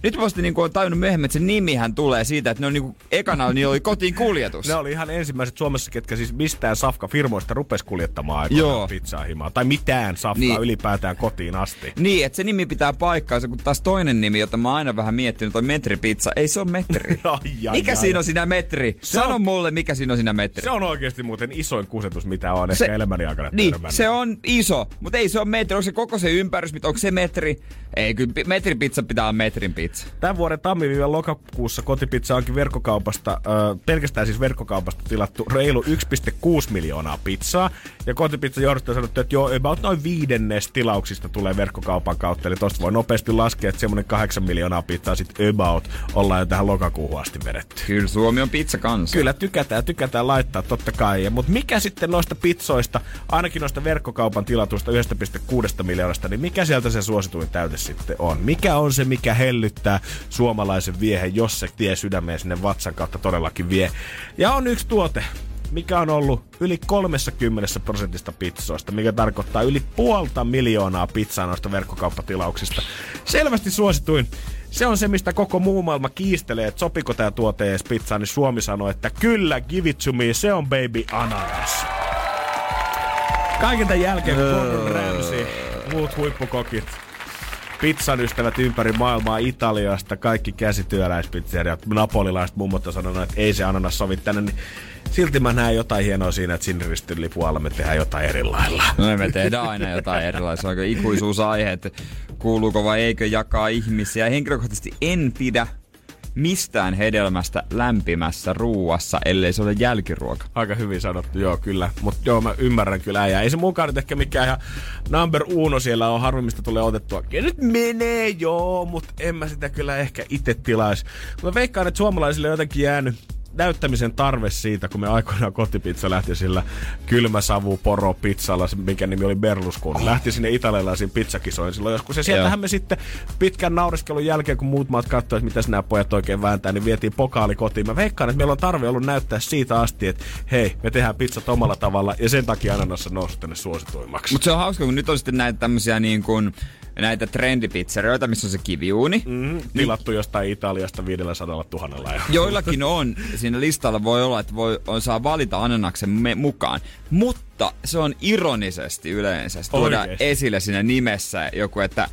nyt vasta niin on tajunnut myöhemmin, että se nimihän tulee siitä, että ne on niinku, ekana niillä oli kotiin kuljetus. Ne oli ihan ensimmäiset Suomessa, ketkä siis mistään safka-firmoista rupes kuljettamaan Joo. pizzaa himaa. Tai mitään safkaa niin. Niin. ylipäätään kotiin asti. Niin, että se nimi pitää paikkaansa, kun taas toinen nimi, jota mä oon aina vähän miettinyt, on metripizza. Ei se on metri. Ai, ai, mikä ai. siinä on siinä metri? Se Sano on- mulle, mikä siinä on siinä metri. Se on oikeasti muuten isoin kusetus, mitä on Se- ehkä elämäni aikana Niin, törmännyt. se on iso, mutta ei se ole metri. Onko se koko se ympärys, onko se metri? Ei, kyllä pi- metripizza pitää olla metrin pizza. Tämän vuoden tammi-lokakuussa kotipizza onkin verkkokaupasta, äh, pelkästään siis verkkokaupasta tilattu reilu 1,6 miljoonaa pizzaa. Ja kotipizza johdosta on sanottu, että joo, about noin viidennes tilauksista tulee verkkokaupan kautta. Eli tosta voi nopeasti laskea, että semmoinen 8 miljoonaa pizzaa sitten about ollaan jo tähän lokakuuhun asti vedetty. Kyllä Suomi on pizza kanssa. Kyllä tykätään, tykätään laittaa totta kai. Mutta mikä sitten noista pizzoista, ainakin noista verkkokaupan tilatuista 1,6 miljoonasta, niin mikä sieltä se suosituin täyte sitten on? Mikä on se, mikä hellyttää suomalaisen viehen, jos se tie sydämeen sinne vatsan kautta todellakin vie? Ja on yksi tuote, mikä on ollut yli 30 prosentista pizzoista, mikä tarkoittaa yli puolta miljoonaa pizzaa noista verkkokauppatilauksista. Selvästi suosituin. Se on se, mistä koko muu maailma kiistelee, että sopiko tämä tuote edes pizzaan, niin Suomi sanoo, että kyllä, give it to me, se on baby ananas. Kaiken tämän jälkeen, Gordon Ramsay, muut huippukokit, pizzan ystävät ympäri maailmaa Italiasta, kaikki käsityöläispizzeriat, napolilaiset mummot on sanonut, että ei se ananas sovi tänne, niin silti mä näen jotain hienoa siinä, että siniristin lipun alla me tehdään jotain eri lailla. No me tehdään aina jotain erilaisia. Onko ikuisuusaihe, että kuuluuko vai eikö jakaa ihmisiä. Henkilökohtaisesti en pidä mistään hedelmästä lämpimässä ruuassa, ellei se ole jälkiruoka. Aika hyvin sanottu, joo kyllä. Mutta joo, mä ymmärrän kyllä äijää. Ei se mukaan nyt ehkä mikään ihan number uno siellä on harvimmista tulee otettua. Ja nyt menee, joo, mutta en mä sitä kyllä ehkä itse tilais. Mä veikkaan, että suomalaisille on jotenkin jäänyt näyttämisen tarve siitä, kun me aikoinaan kotipizza lähti sillä kylmä savu poro pizzalla, mikä nimi oli Berlusconi. Lähti sinne italialaisiin pizzakisoihin silloin joskus. Ja sieltähän me sitten pitkän naureskelun jälkeen, kun muut maat katsoivat, mitä nämä pojat oikein vääntää, niin vietiin pokaali kotiin. Mä veikkaan, että meillä on tarve ollut näyttää siitä asti, että hei, me tehdään pizzat omalla tavalla, ja sen takia ananas on noussut tänne suosituimmaksi. Mutta se on hauska, kun nyt on sitten näitä tämmöisiä niin kuin, näitä trendipizzerioita, missä on se kiviuuni. Mm, tilattu jostain Italiasta 500 000 euroa. Joillakin on siinä listalla voi olla, että voi, on, saa valita ananaksen me, mukaan. Mutta se on ironisesti yleensä. Oikeesti? esille siinä nimessä joku, että äh,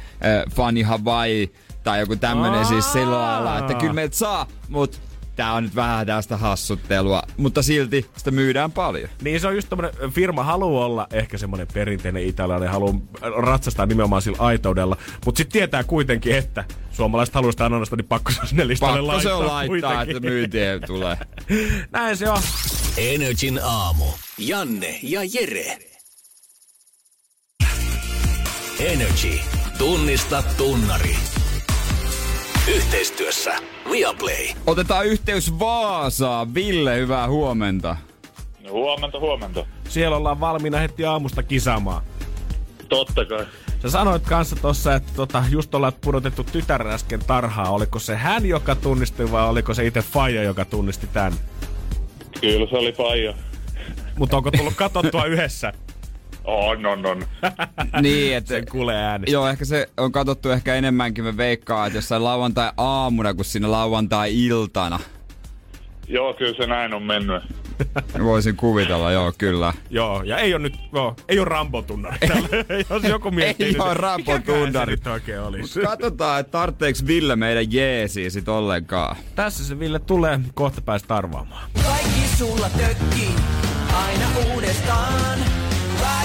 Funny Hawaii tai joku tämmönen siis sillä lailla, että kyllä meiltä saa, mutta tää on nyt vähän tästä hassuttelua, mutta silti sitä myydään paljon. Niin se on just tommonen, firma haluaa olla ehkä semmonen perinteinen italialainen, haluaa ratsastaa nimenomaan sillä aitoudella, mutta sitten tietää kuitenkin, että suomalaiset haluaa sitä ananasta, niin pakko se on sinne listalle Pakko laittaa se on laittaa, kuitenkin. että myyntiin tulee. Näin se on. Energin aamu. Janne ja Jere. Energy. Tunnista tunnari. Yhteistyössä Viaplay. Otetaan yhteys Vaasaan. Ville, hyvää huomenta. Huomenta, huomenta. Siellä ollaan valmiina heti aamusta kisaamaan. Totta kai. Sä sanoit kanssa tossa, että tota, just ollaan pudotettu tytär äsken tarhaa. Oliko se hän, joka tunnisti vai oliko se itse Faija, joka tunnisti tän? Kyllä se oli paija. Mutta onko tullut katsottua yhdessä? On, on, on. Niin, että Sen kuulee ääni. Joo, ehkä se on katsottu ehkä enemmänkin, me veikkaa, että jossain lauantai-aamuna kuin siinä lauantai-iltana. Joo, kyllä se näin on mennyt. Voisin kuvitella, joo, kyllä. Joo, ja ei ole nyt, joo, ei ole Rambo-tunnari. Jos joku miettii Ei nyt, se nyt oikein olisi. Katsotaan, että tarvitseeko Ville meidän jeesiä sit ollenkaan. Tässä se Ville tulee, kohta päästä arvaamaan. Kaikki sulla tökkii, aina uudestaan.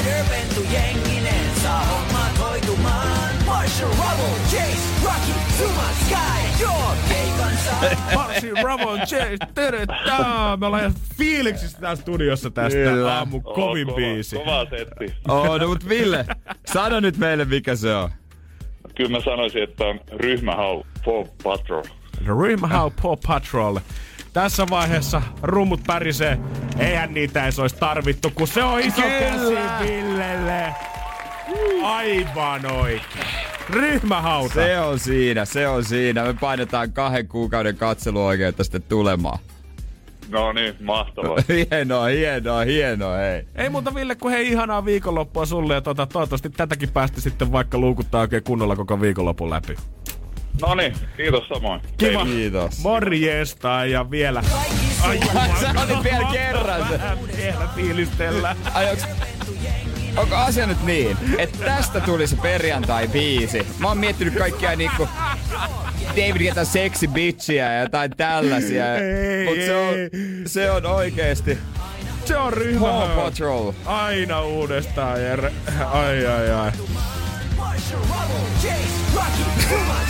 Ryder Pentu jenginen saa hommat hoitumaan. Marshall, Rubble, Rocky, Zuma, Sky, Chase, tervetuloa! Me ollaan fiiliksissä täällä studiossa tästä Kyllä. aamun kovin biisi. Kova setti. Oh, no mut Ville, sano nyt meille mikä se on. Kyllä mä sanoisin, että on ryhmähau Paw Patrol. Ryhmä How Paw Patrol. Tässä vaiheessa rummut pärisee. Eihän niitä edes olisi tarvittu, kun se on iso käsi Villelle. Aivan oikein. Ryhmähauta. Se on siinä, se on siinä. Me painetaan kahden kuukauden katseluoikeutta sitten tulemaan. No niin, mahtavaa. hienoa, hienoa, hienoa, hei. Ei muuta Ville, kun hei ihanaa viikonloppua sulle ja tota, toivottavasti tätäkin päästä sitten vaikka luukuttaa oikein kunnolla koko viikonlopun läpi. No niin, kiitos samoin. Kiva. Kiitos. Morjesta ja vielä... Ai, Sä olit vielä kerran se. Vähän vielä fiilistellä. Ai, onks, onko asia nyt niin, että tästä tuli se perjantai-biisi? Mä oon miettinyt kaikkia niinku David Guetta sexy bitchiä ja jotain tällaisia. Ei, Mut se on, se on oikeesti Se on ryhmä. Paw Patrol. Aina uudestaan, Jere. Ai, ai, ai.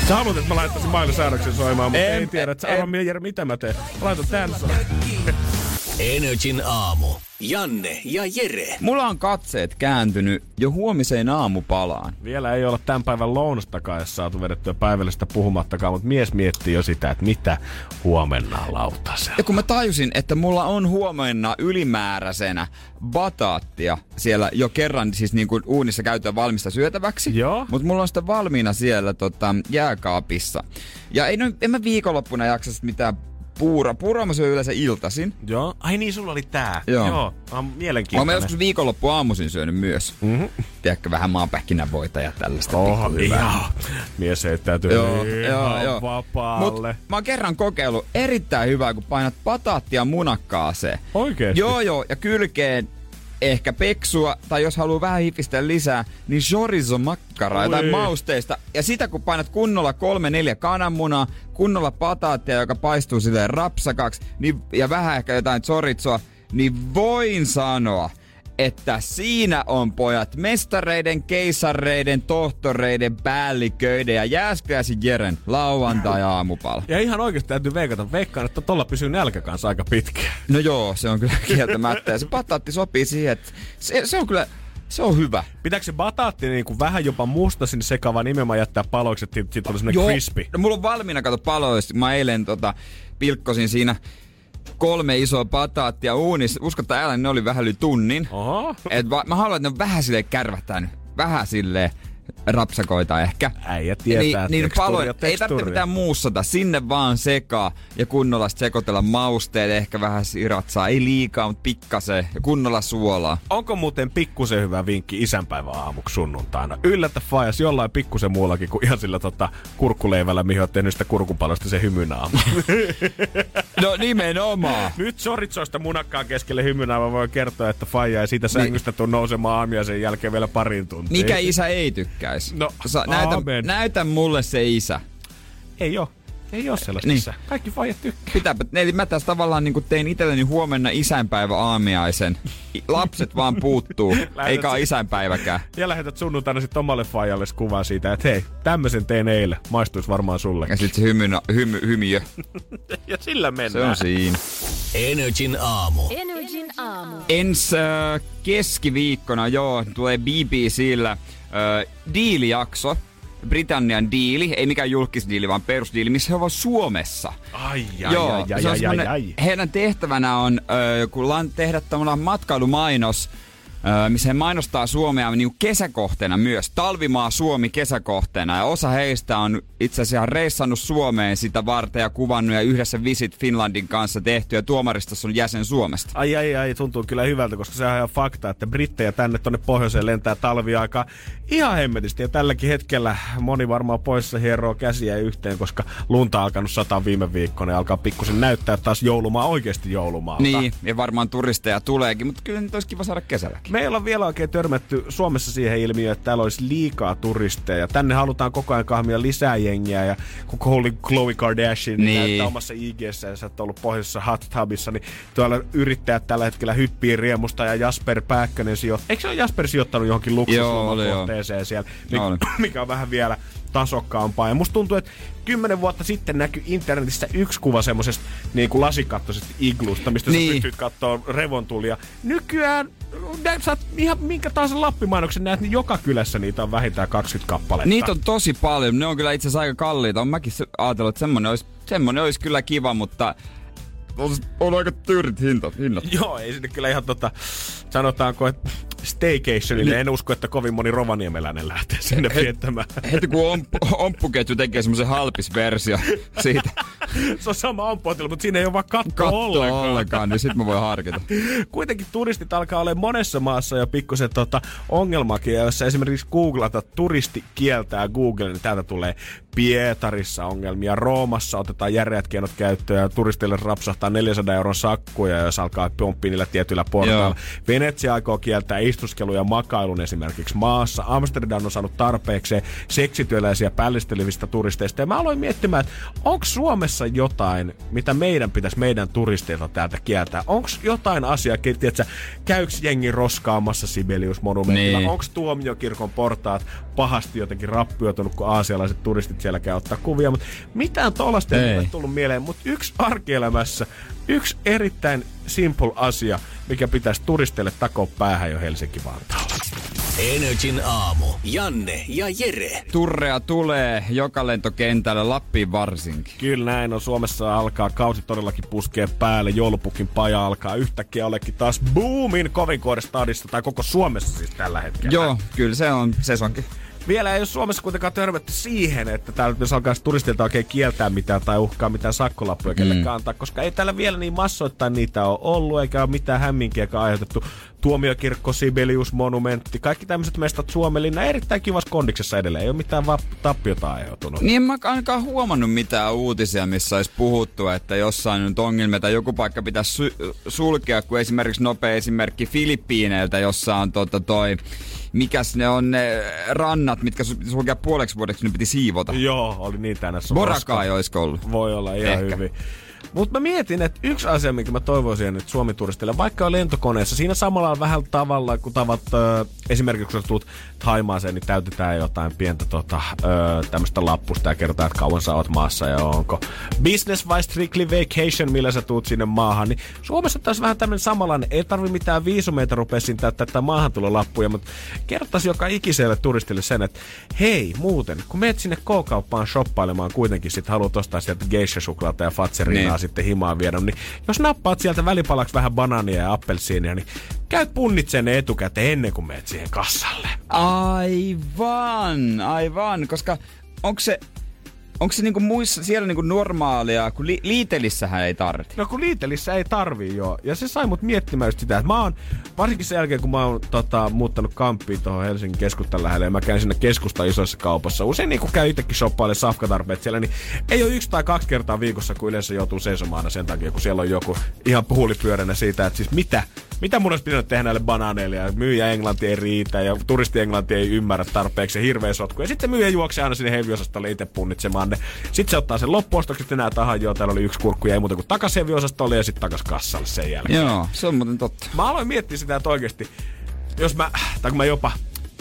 Sä haluat, että mä laittaisin Miley Cyruksen soimaan, mutta En- ei tiedä, että sä en- arvaa, mitä mä teen. Laitan tän. Energin aamu. Janne ja Jere. Mulla on katseet kääntynyt jo huomiseen aamupalaan. Vielä ei olla tämän päivän lounastakaan edes saatu vedettyä päivällistä puhumattakaan, mutta mies miettii jo sitä, että mitä huomenna lautasella. Ja kun mä tajusin, että mulla on huomenna ylimääräisenä bataattia siellä jo kerran siis niin kuin uunissa käytyä valmista syötäväksi. Joo. Mutta mulla on sitä valmiina siellä tota, jääkaapissa. Ja ei, no, en mä viikonloppuna jaksa mitään puura. Puuraa mä syön yleensä iltasin. Joo. Ai niin, sulla oli tää. Joo. Joo. Mä mielenkiintoinen. oon joskus viikonloppu aamuisin syönyt myös. Mm-hmm. Tiedätkö, vähän maapähkinävoita ja tällaista pikkuhyvää. ihan. Mies heittäytyy Joo, ihan joo, joo. vapaalle. Mut mä oon kerran kokeillut erittäin hyvää, kun painat pataattia munakkaaseen. Oikeesti? Joo, joo, ja kylkeen ehkä peksua, tai jos haluaa vähän hifistellä lisää, niin chorizo makkaraa tai mausteista. Ja sitä kun painat kunnolla kolme neljä kananmunaa, kunnolla pataattia, joka paistuu silleen rapsakaksi, niin, ja vähän ehkä jotain chorizoa, niin voin sanoa, että siinä on pojat mestareiden, keisareiden, tohtoreiden, päälliköiden ja Jääskeläisen Jeren lauantai-aamupala. Ja ihan oikeasti täytyy veikata. Veikkaan, että tolla pysyy nälkä kanssa aika pitkään. No joo, se on kyllä kieltämättä. Ja se pataatti sopii siihen, että se, se on kyllä, se on hyvä. Pitääkö se bataatti niin kuin vähän jopa musta sinne sekava nimenomaan jättää paloiksi, että siitä- siitä tulee semmonen crispy? No, mulla on valmiina, kato paloista. Mä eilen tota, pilkkosin siinä kolme isoa pataattia uunissa. Usko tai älä, ne oli vähän yli tunnin. Oho. Et va, mä haluan, että ne on vähän silleen kärvähtää nyt. Vähän silleen rapsakoita ehkä. Äijä tietää niin, niin paloja, ei tarvitse mitään muussata, sinne vaan sekaa ja kunnolla sekoitella mausteet, ehkä vähän siratsaa, ei liikaa, mutta pikkasen ja kunnolla suolaa. Onko muuten pikkusen hyvä vinkki isänpäivän aamuksi sunnuntaina? Yllätä fajas jollain pikkusen muullakin kuin ihan sillä tota, kurkkuleivällä, mihin oot tehnyt sitä kurkupalosta se hymynaama. No nimenomaan. Nyt soritsoista munakkaa keskelle hymynaama voi kertoa, että faija ei siitä sängystä tuu nousemaan aamia sen jälkeen vielä parin tuntia. Mikä isä ei tykkäisi? No, Sa, näytä, näytä mulle se isä. Ei oo. Ei oo sellaista Niin. Kaikki faijat tykkää. Pitääpä, eli mä tässä tavallaan niin tein itselleni huomenna isänpäivä aamiaisen. Lapset vaan puuttuu, eikä ole isänpäiväkään. Ja lähetät sunnuntaina sitten omalle faijalle kuvaa siitä, että hei, tämmöisen tein eilen. Maistuisi varmaan sulle. Ja sit se hymy, hymy, hymiö, Ja sillä mennään. se on siinä. Energin aamu. Energin aamu. Ensi äh, keskiviikkona, joo, tulee BBCllä äh, diilijakso. Britannian diili, ei mikään julkisdiili, vaan perusdiili, missä he ovat Suomessa. Ai, ai, Joo, ai, ai, se on ai, ai, ai. Heidän tehtävänä on ö, kun lan, tehdä tämmöinen matkailumainos, missä he mainostaa Suomea niin kesäkohteena myös. Talvimaa Suomi kesäkohteena. Ja osa heistä on itse asiassa reissannut Suomeen sitä varten ja kuvannut ja yhdessä Visit Finlandin kanssa tehty. Ja tuomaristossa on jäsen Suomesta. Ai ai ai, tuntuu kyllä hyvältä, koska se on ihan fakta, että brittejä tänne tonne pohjoiseen lentää talviaika ihan hemmetisti. Ja tälläkin hetkellä moni varmaan poissa hieroo käsiä yhteen, koska lunta on alkanut sataa viime viikkoina ja alkaa pikkusen näyttää taas joulumaa oikeasti joulumaalta. Niin, ja varmaan turisteja tuleekin, mutta kyllä nyt olisi kiva saada kesälläkin. Meillä on vielä oikein törmätty Suomessa siihen ilmiöön, että täällä olisi liikaa turisteja. Tänne halutaan koko ajan kahmia lisää jengiä ja koko oli Khloe Kardashian niin. Niin. näyttää omassa IGssä ja sä oot ollut pohjoisessa hot tubissa, niin tuolla yrittäjät tällä hetkellä hyppii riemusta ja Jasper Pääkkönen sijoittaa. Eikö se ole Jasper sijoittanut johonkin luksuslomakohteeseen siellä, No mikä, mikä on vähän vielä tasokkaampaa. Ja musta tuntuu, että kymmenen vuotta sitten näkyi internetissä yksi kuva semmoisesta niin kuin lasikattoisesta iglusta, mistä niin. Sä pystyt katsoa revontulia. Nykyään nä- saat ihan minkä tahansa lappimainoksen näet, niin joka kylässä niitä on vähintään 20 kappaletta. Niitä on tosi paljon. Ne on kyllä itse asiassa aika kalliita. On mäkin ajatellut, että semmonen olisi, semmonen olisi kyllä kiva, mutta on, on aika tyyrit hintat. hinnat. Joo, ei sinne kyllä ihan tota, sanotaanko, että staycationille niin. en usko, että kovin moni rovaniemeläinen lähtee sinne He- viettämään. Heti kun omppu, omppuketju tekee semmoisen halpisversio siitä Se on sama ompotilla, mutta siinä ei ole vaan katto, kattoa ollenkaan. ollenkaan, niin sit mä voin harkita. Kuitenkin turistit alkaa olla monessa maassa jo pikkusen tota ongelmakin, ja jos sä esimerkiksi googlata turisti kieltää Google, niin täältä tulee Pietarissa ongelmia, Roomassa otetaan järeät keinot käyttöön ja turistille rapsahtaa 400 euron sakkuja, jos alkaa pomppia niillä tietyillä portailla. Venetsia aikoo kieltää istuskelun ja makailun esimerkiksi maassa. Amsterdam on saanut tarpeekseen seksityöläisiä pällistelevistä turisteista. Ja mä aloin miettimään, että onko Suomessa jotain, mitä meidän pitäisi meidän turisteilta täältä kieltää? Onko jotain asiaa, että käyks jengi roskaamassa Sibelius-monumentilla? Niin. Onko tuomiokirkon portaat pahasti jotenkin rappioitunut, kun aasialaiset turistit siellä käy ottaa kuvia? Mutta mitään tollasta ei Ei. ole tullut mieleen. Mutta yksi arkielämässä, yksi erittäin simple asia, mikä pitäisi turisteille takoa päähän jo Helsinki-Vantaalla. Energin aamu. Janne ja Jere. Turrea tulee joka lentokentällä, Lappiin varsinkin. Kyllä näin on. Suomessa alkaa kausi todellakin puskee päälle. Joulupukin paja alkaa yhtäkkiä olekin taas boomin kovinkoodestadissa tai koko Suomessa siis tällä hetkellä. Joo, kyllä se on sesonkin. Vielä ei ole Suomessa kuitenkaan törmätty siihen, että täällä jos alkaisi turistilta oikein kieltää mitään tai uhkaa mitään sakkolappuja mm. kellekään antaa, koska ei täällä vielä niin massoittain niitä ole ollut, eikä ole mitään hämminkiäkään aiheutettu. Tuomiokirkko, Sibelius, Monumentti, kaikki tämmöiset mestat Suomelina erittäin kivassa kondiksessa edelleen. Ei ole mitään tappiota aiheutunut. Niin en mä ainakaan huomannut mitään uutisia, missä olisi puhuttu, että jossain nyt ongelmia tai joku paikka pitäisi su- sulkea, kun esimerkiksi nopea esimerkki Filippiineiltä, jossa on tota toi, mikäs ne on ne rannat, mitkä su- sulkea puoleksi vuodeksi, ne piti siivota. Joo, oli niin tänä Borakai olisiko ollut? Voi olla ihan Ehkä. hyvin. Mutta mä mietin, että yksi asia, minkä mä toivoisin nyt Suomi-turistille, vaikka on lentokoneessa, siinä samalla on vähän tavalla, kun tavat ö, esimerkiksi kun tulet Thaimaaseen, niin täytetään jotain pientä tota, ö, tämmöistä lappusta ja kerrotaan, että kauan sä oot maassa ja onko business vai strictly vacation, millä sä tuut sinne maahan. Niin Suomessa taas vähän tämmöinen samanlainen, ei tarvi mitään viisumeita rupea siinä täyttää tätä maahantulolappuja, mutta kertaisi joka ikiselle turistille sen, että hei muuten, kun meet sinne K-kauppaan shoppailemaan kuitenkin, sit haluat ostaa sieltä geisha-suklaata ja fatserinaa Niin. Sitten himaan viedä, niin jos nappaat sieltä välipalaksi vähän banaania ja appelsiinia, niin käyt punnitsen ne etukäteen ennen kuin menet siihen kassalle. Aivan, aivan, koska onko se, onko se niinku muissa siellä niinku normaalia, kun li, liitelissähän ei tarvitse. No kun Liitelissä ei tarvii joo. Ja se sai mut miettimään just sitä, että mä oon, varsinkin sen jälkeen kun mä oon tota, muuttanut kamppiin tuohon Helsingin keskustan lähelle ja mä käyn sinne keskusta isoissa kaupassa. Usein niin kun käy itsekin shoppailemaan safkatarpeet siellä, niin ei ole yksi tai kaksi kertaa viikossa, kun yleensä joutuu seisomaan sen takia, kun siellä on joku ihan puulipyöränä siitä, että siis mitä, mitä mun olisi pitänyt tehdä näille banaaneille ja myyjä englanti ei riitä ja turisti englanti ei ymmärrä tarpeeksi ja hirveä sotku. Ja sitten myyjä juoksee aina sinne heviosastolle itse punnitsemaan ne. Sitten se ottaa sen loppuostokset enää tahan, joo, täällä oli yksi kurkku ja ei muuta kuin takas heviosastolle ja sitten takas kassalle sen jälkeen. Joo, se on muuten totta. Mä aloin miettiä sitä, että oikeasti, jos mä, tai kun mä jopa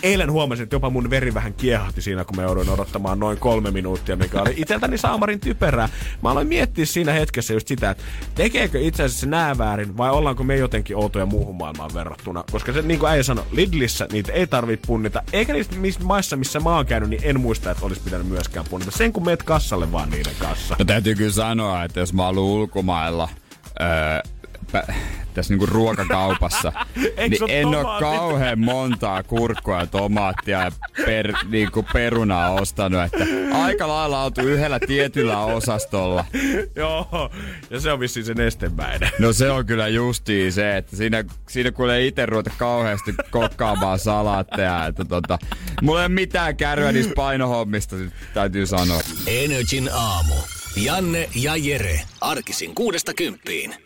eilen huomasin, että jopa mun veri vähän kiehahti siinä, kun mä jouduin odottamaan noin kolme minuuttia, mikä oli itseltäni saamarin typerää. Mä aloin miettiä siinä hetkessä just sitä, että tekeekö itse asiassa nää väärin vai ollaanko me jotenkin outoja muuhun maailmaan verrattuna. Koska se, niin kuin äijä sanoi, Lidlissä niitä ei tarvitse punnita. Eikä niistä missä maissa, missä mä oon käynyt, niin en muista, että olisi pitänyt myöskään punnita. Sen kun meet kassalle vaan niiden kanssa. No täytyy kyllä sanoa, että jos mä oon ulkomailla, öö, tässä niinku ruokakaupassa, niin en tomaatit? kauhean montaa kurkkua ja tomaattia ja per, niinku perunaa ostanut, että aika lailla oltu yhdellä tietyllä osastolla. Joo, ja se on vissiin se nestemäinen. No se on kyllä justiin se, että siinä, siinä kun ei itse ruveta kauheasti kokkaamaan salaatteja, että tota, mulla ei ole mitään kärryä niistä painohommista, täytyy sanoa. Energin aamu. Janne ja Jere. Arkisin kuudesta kymppiin.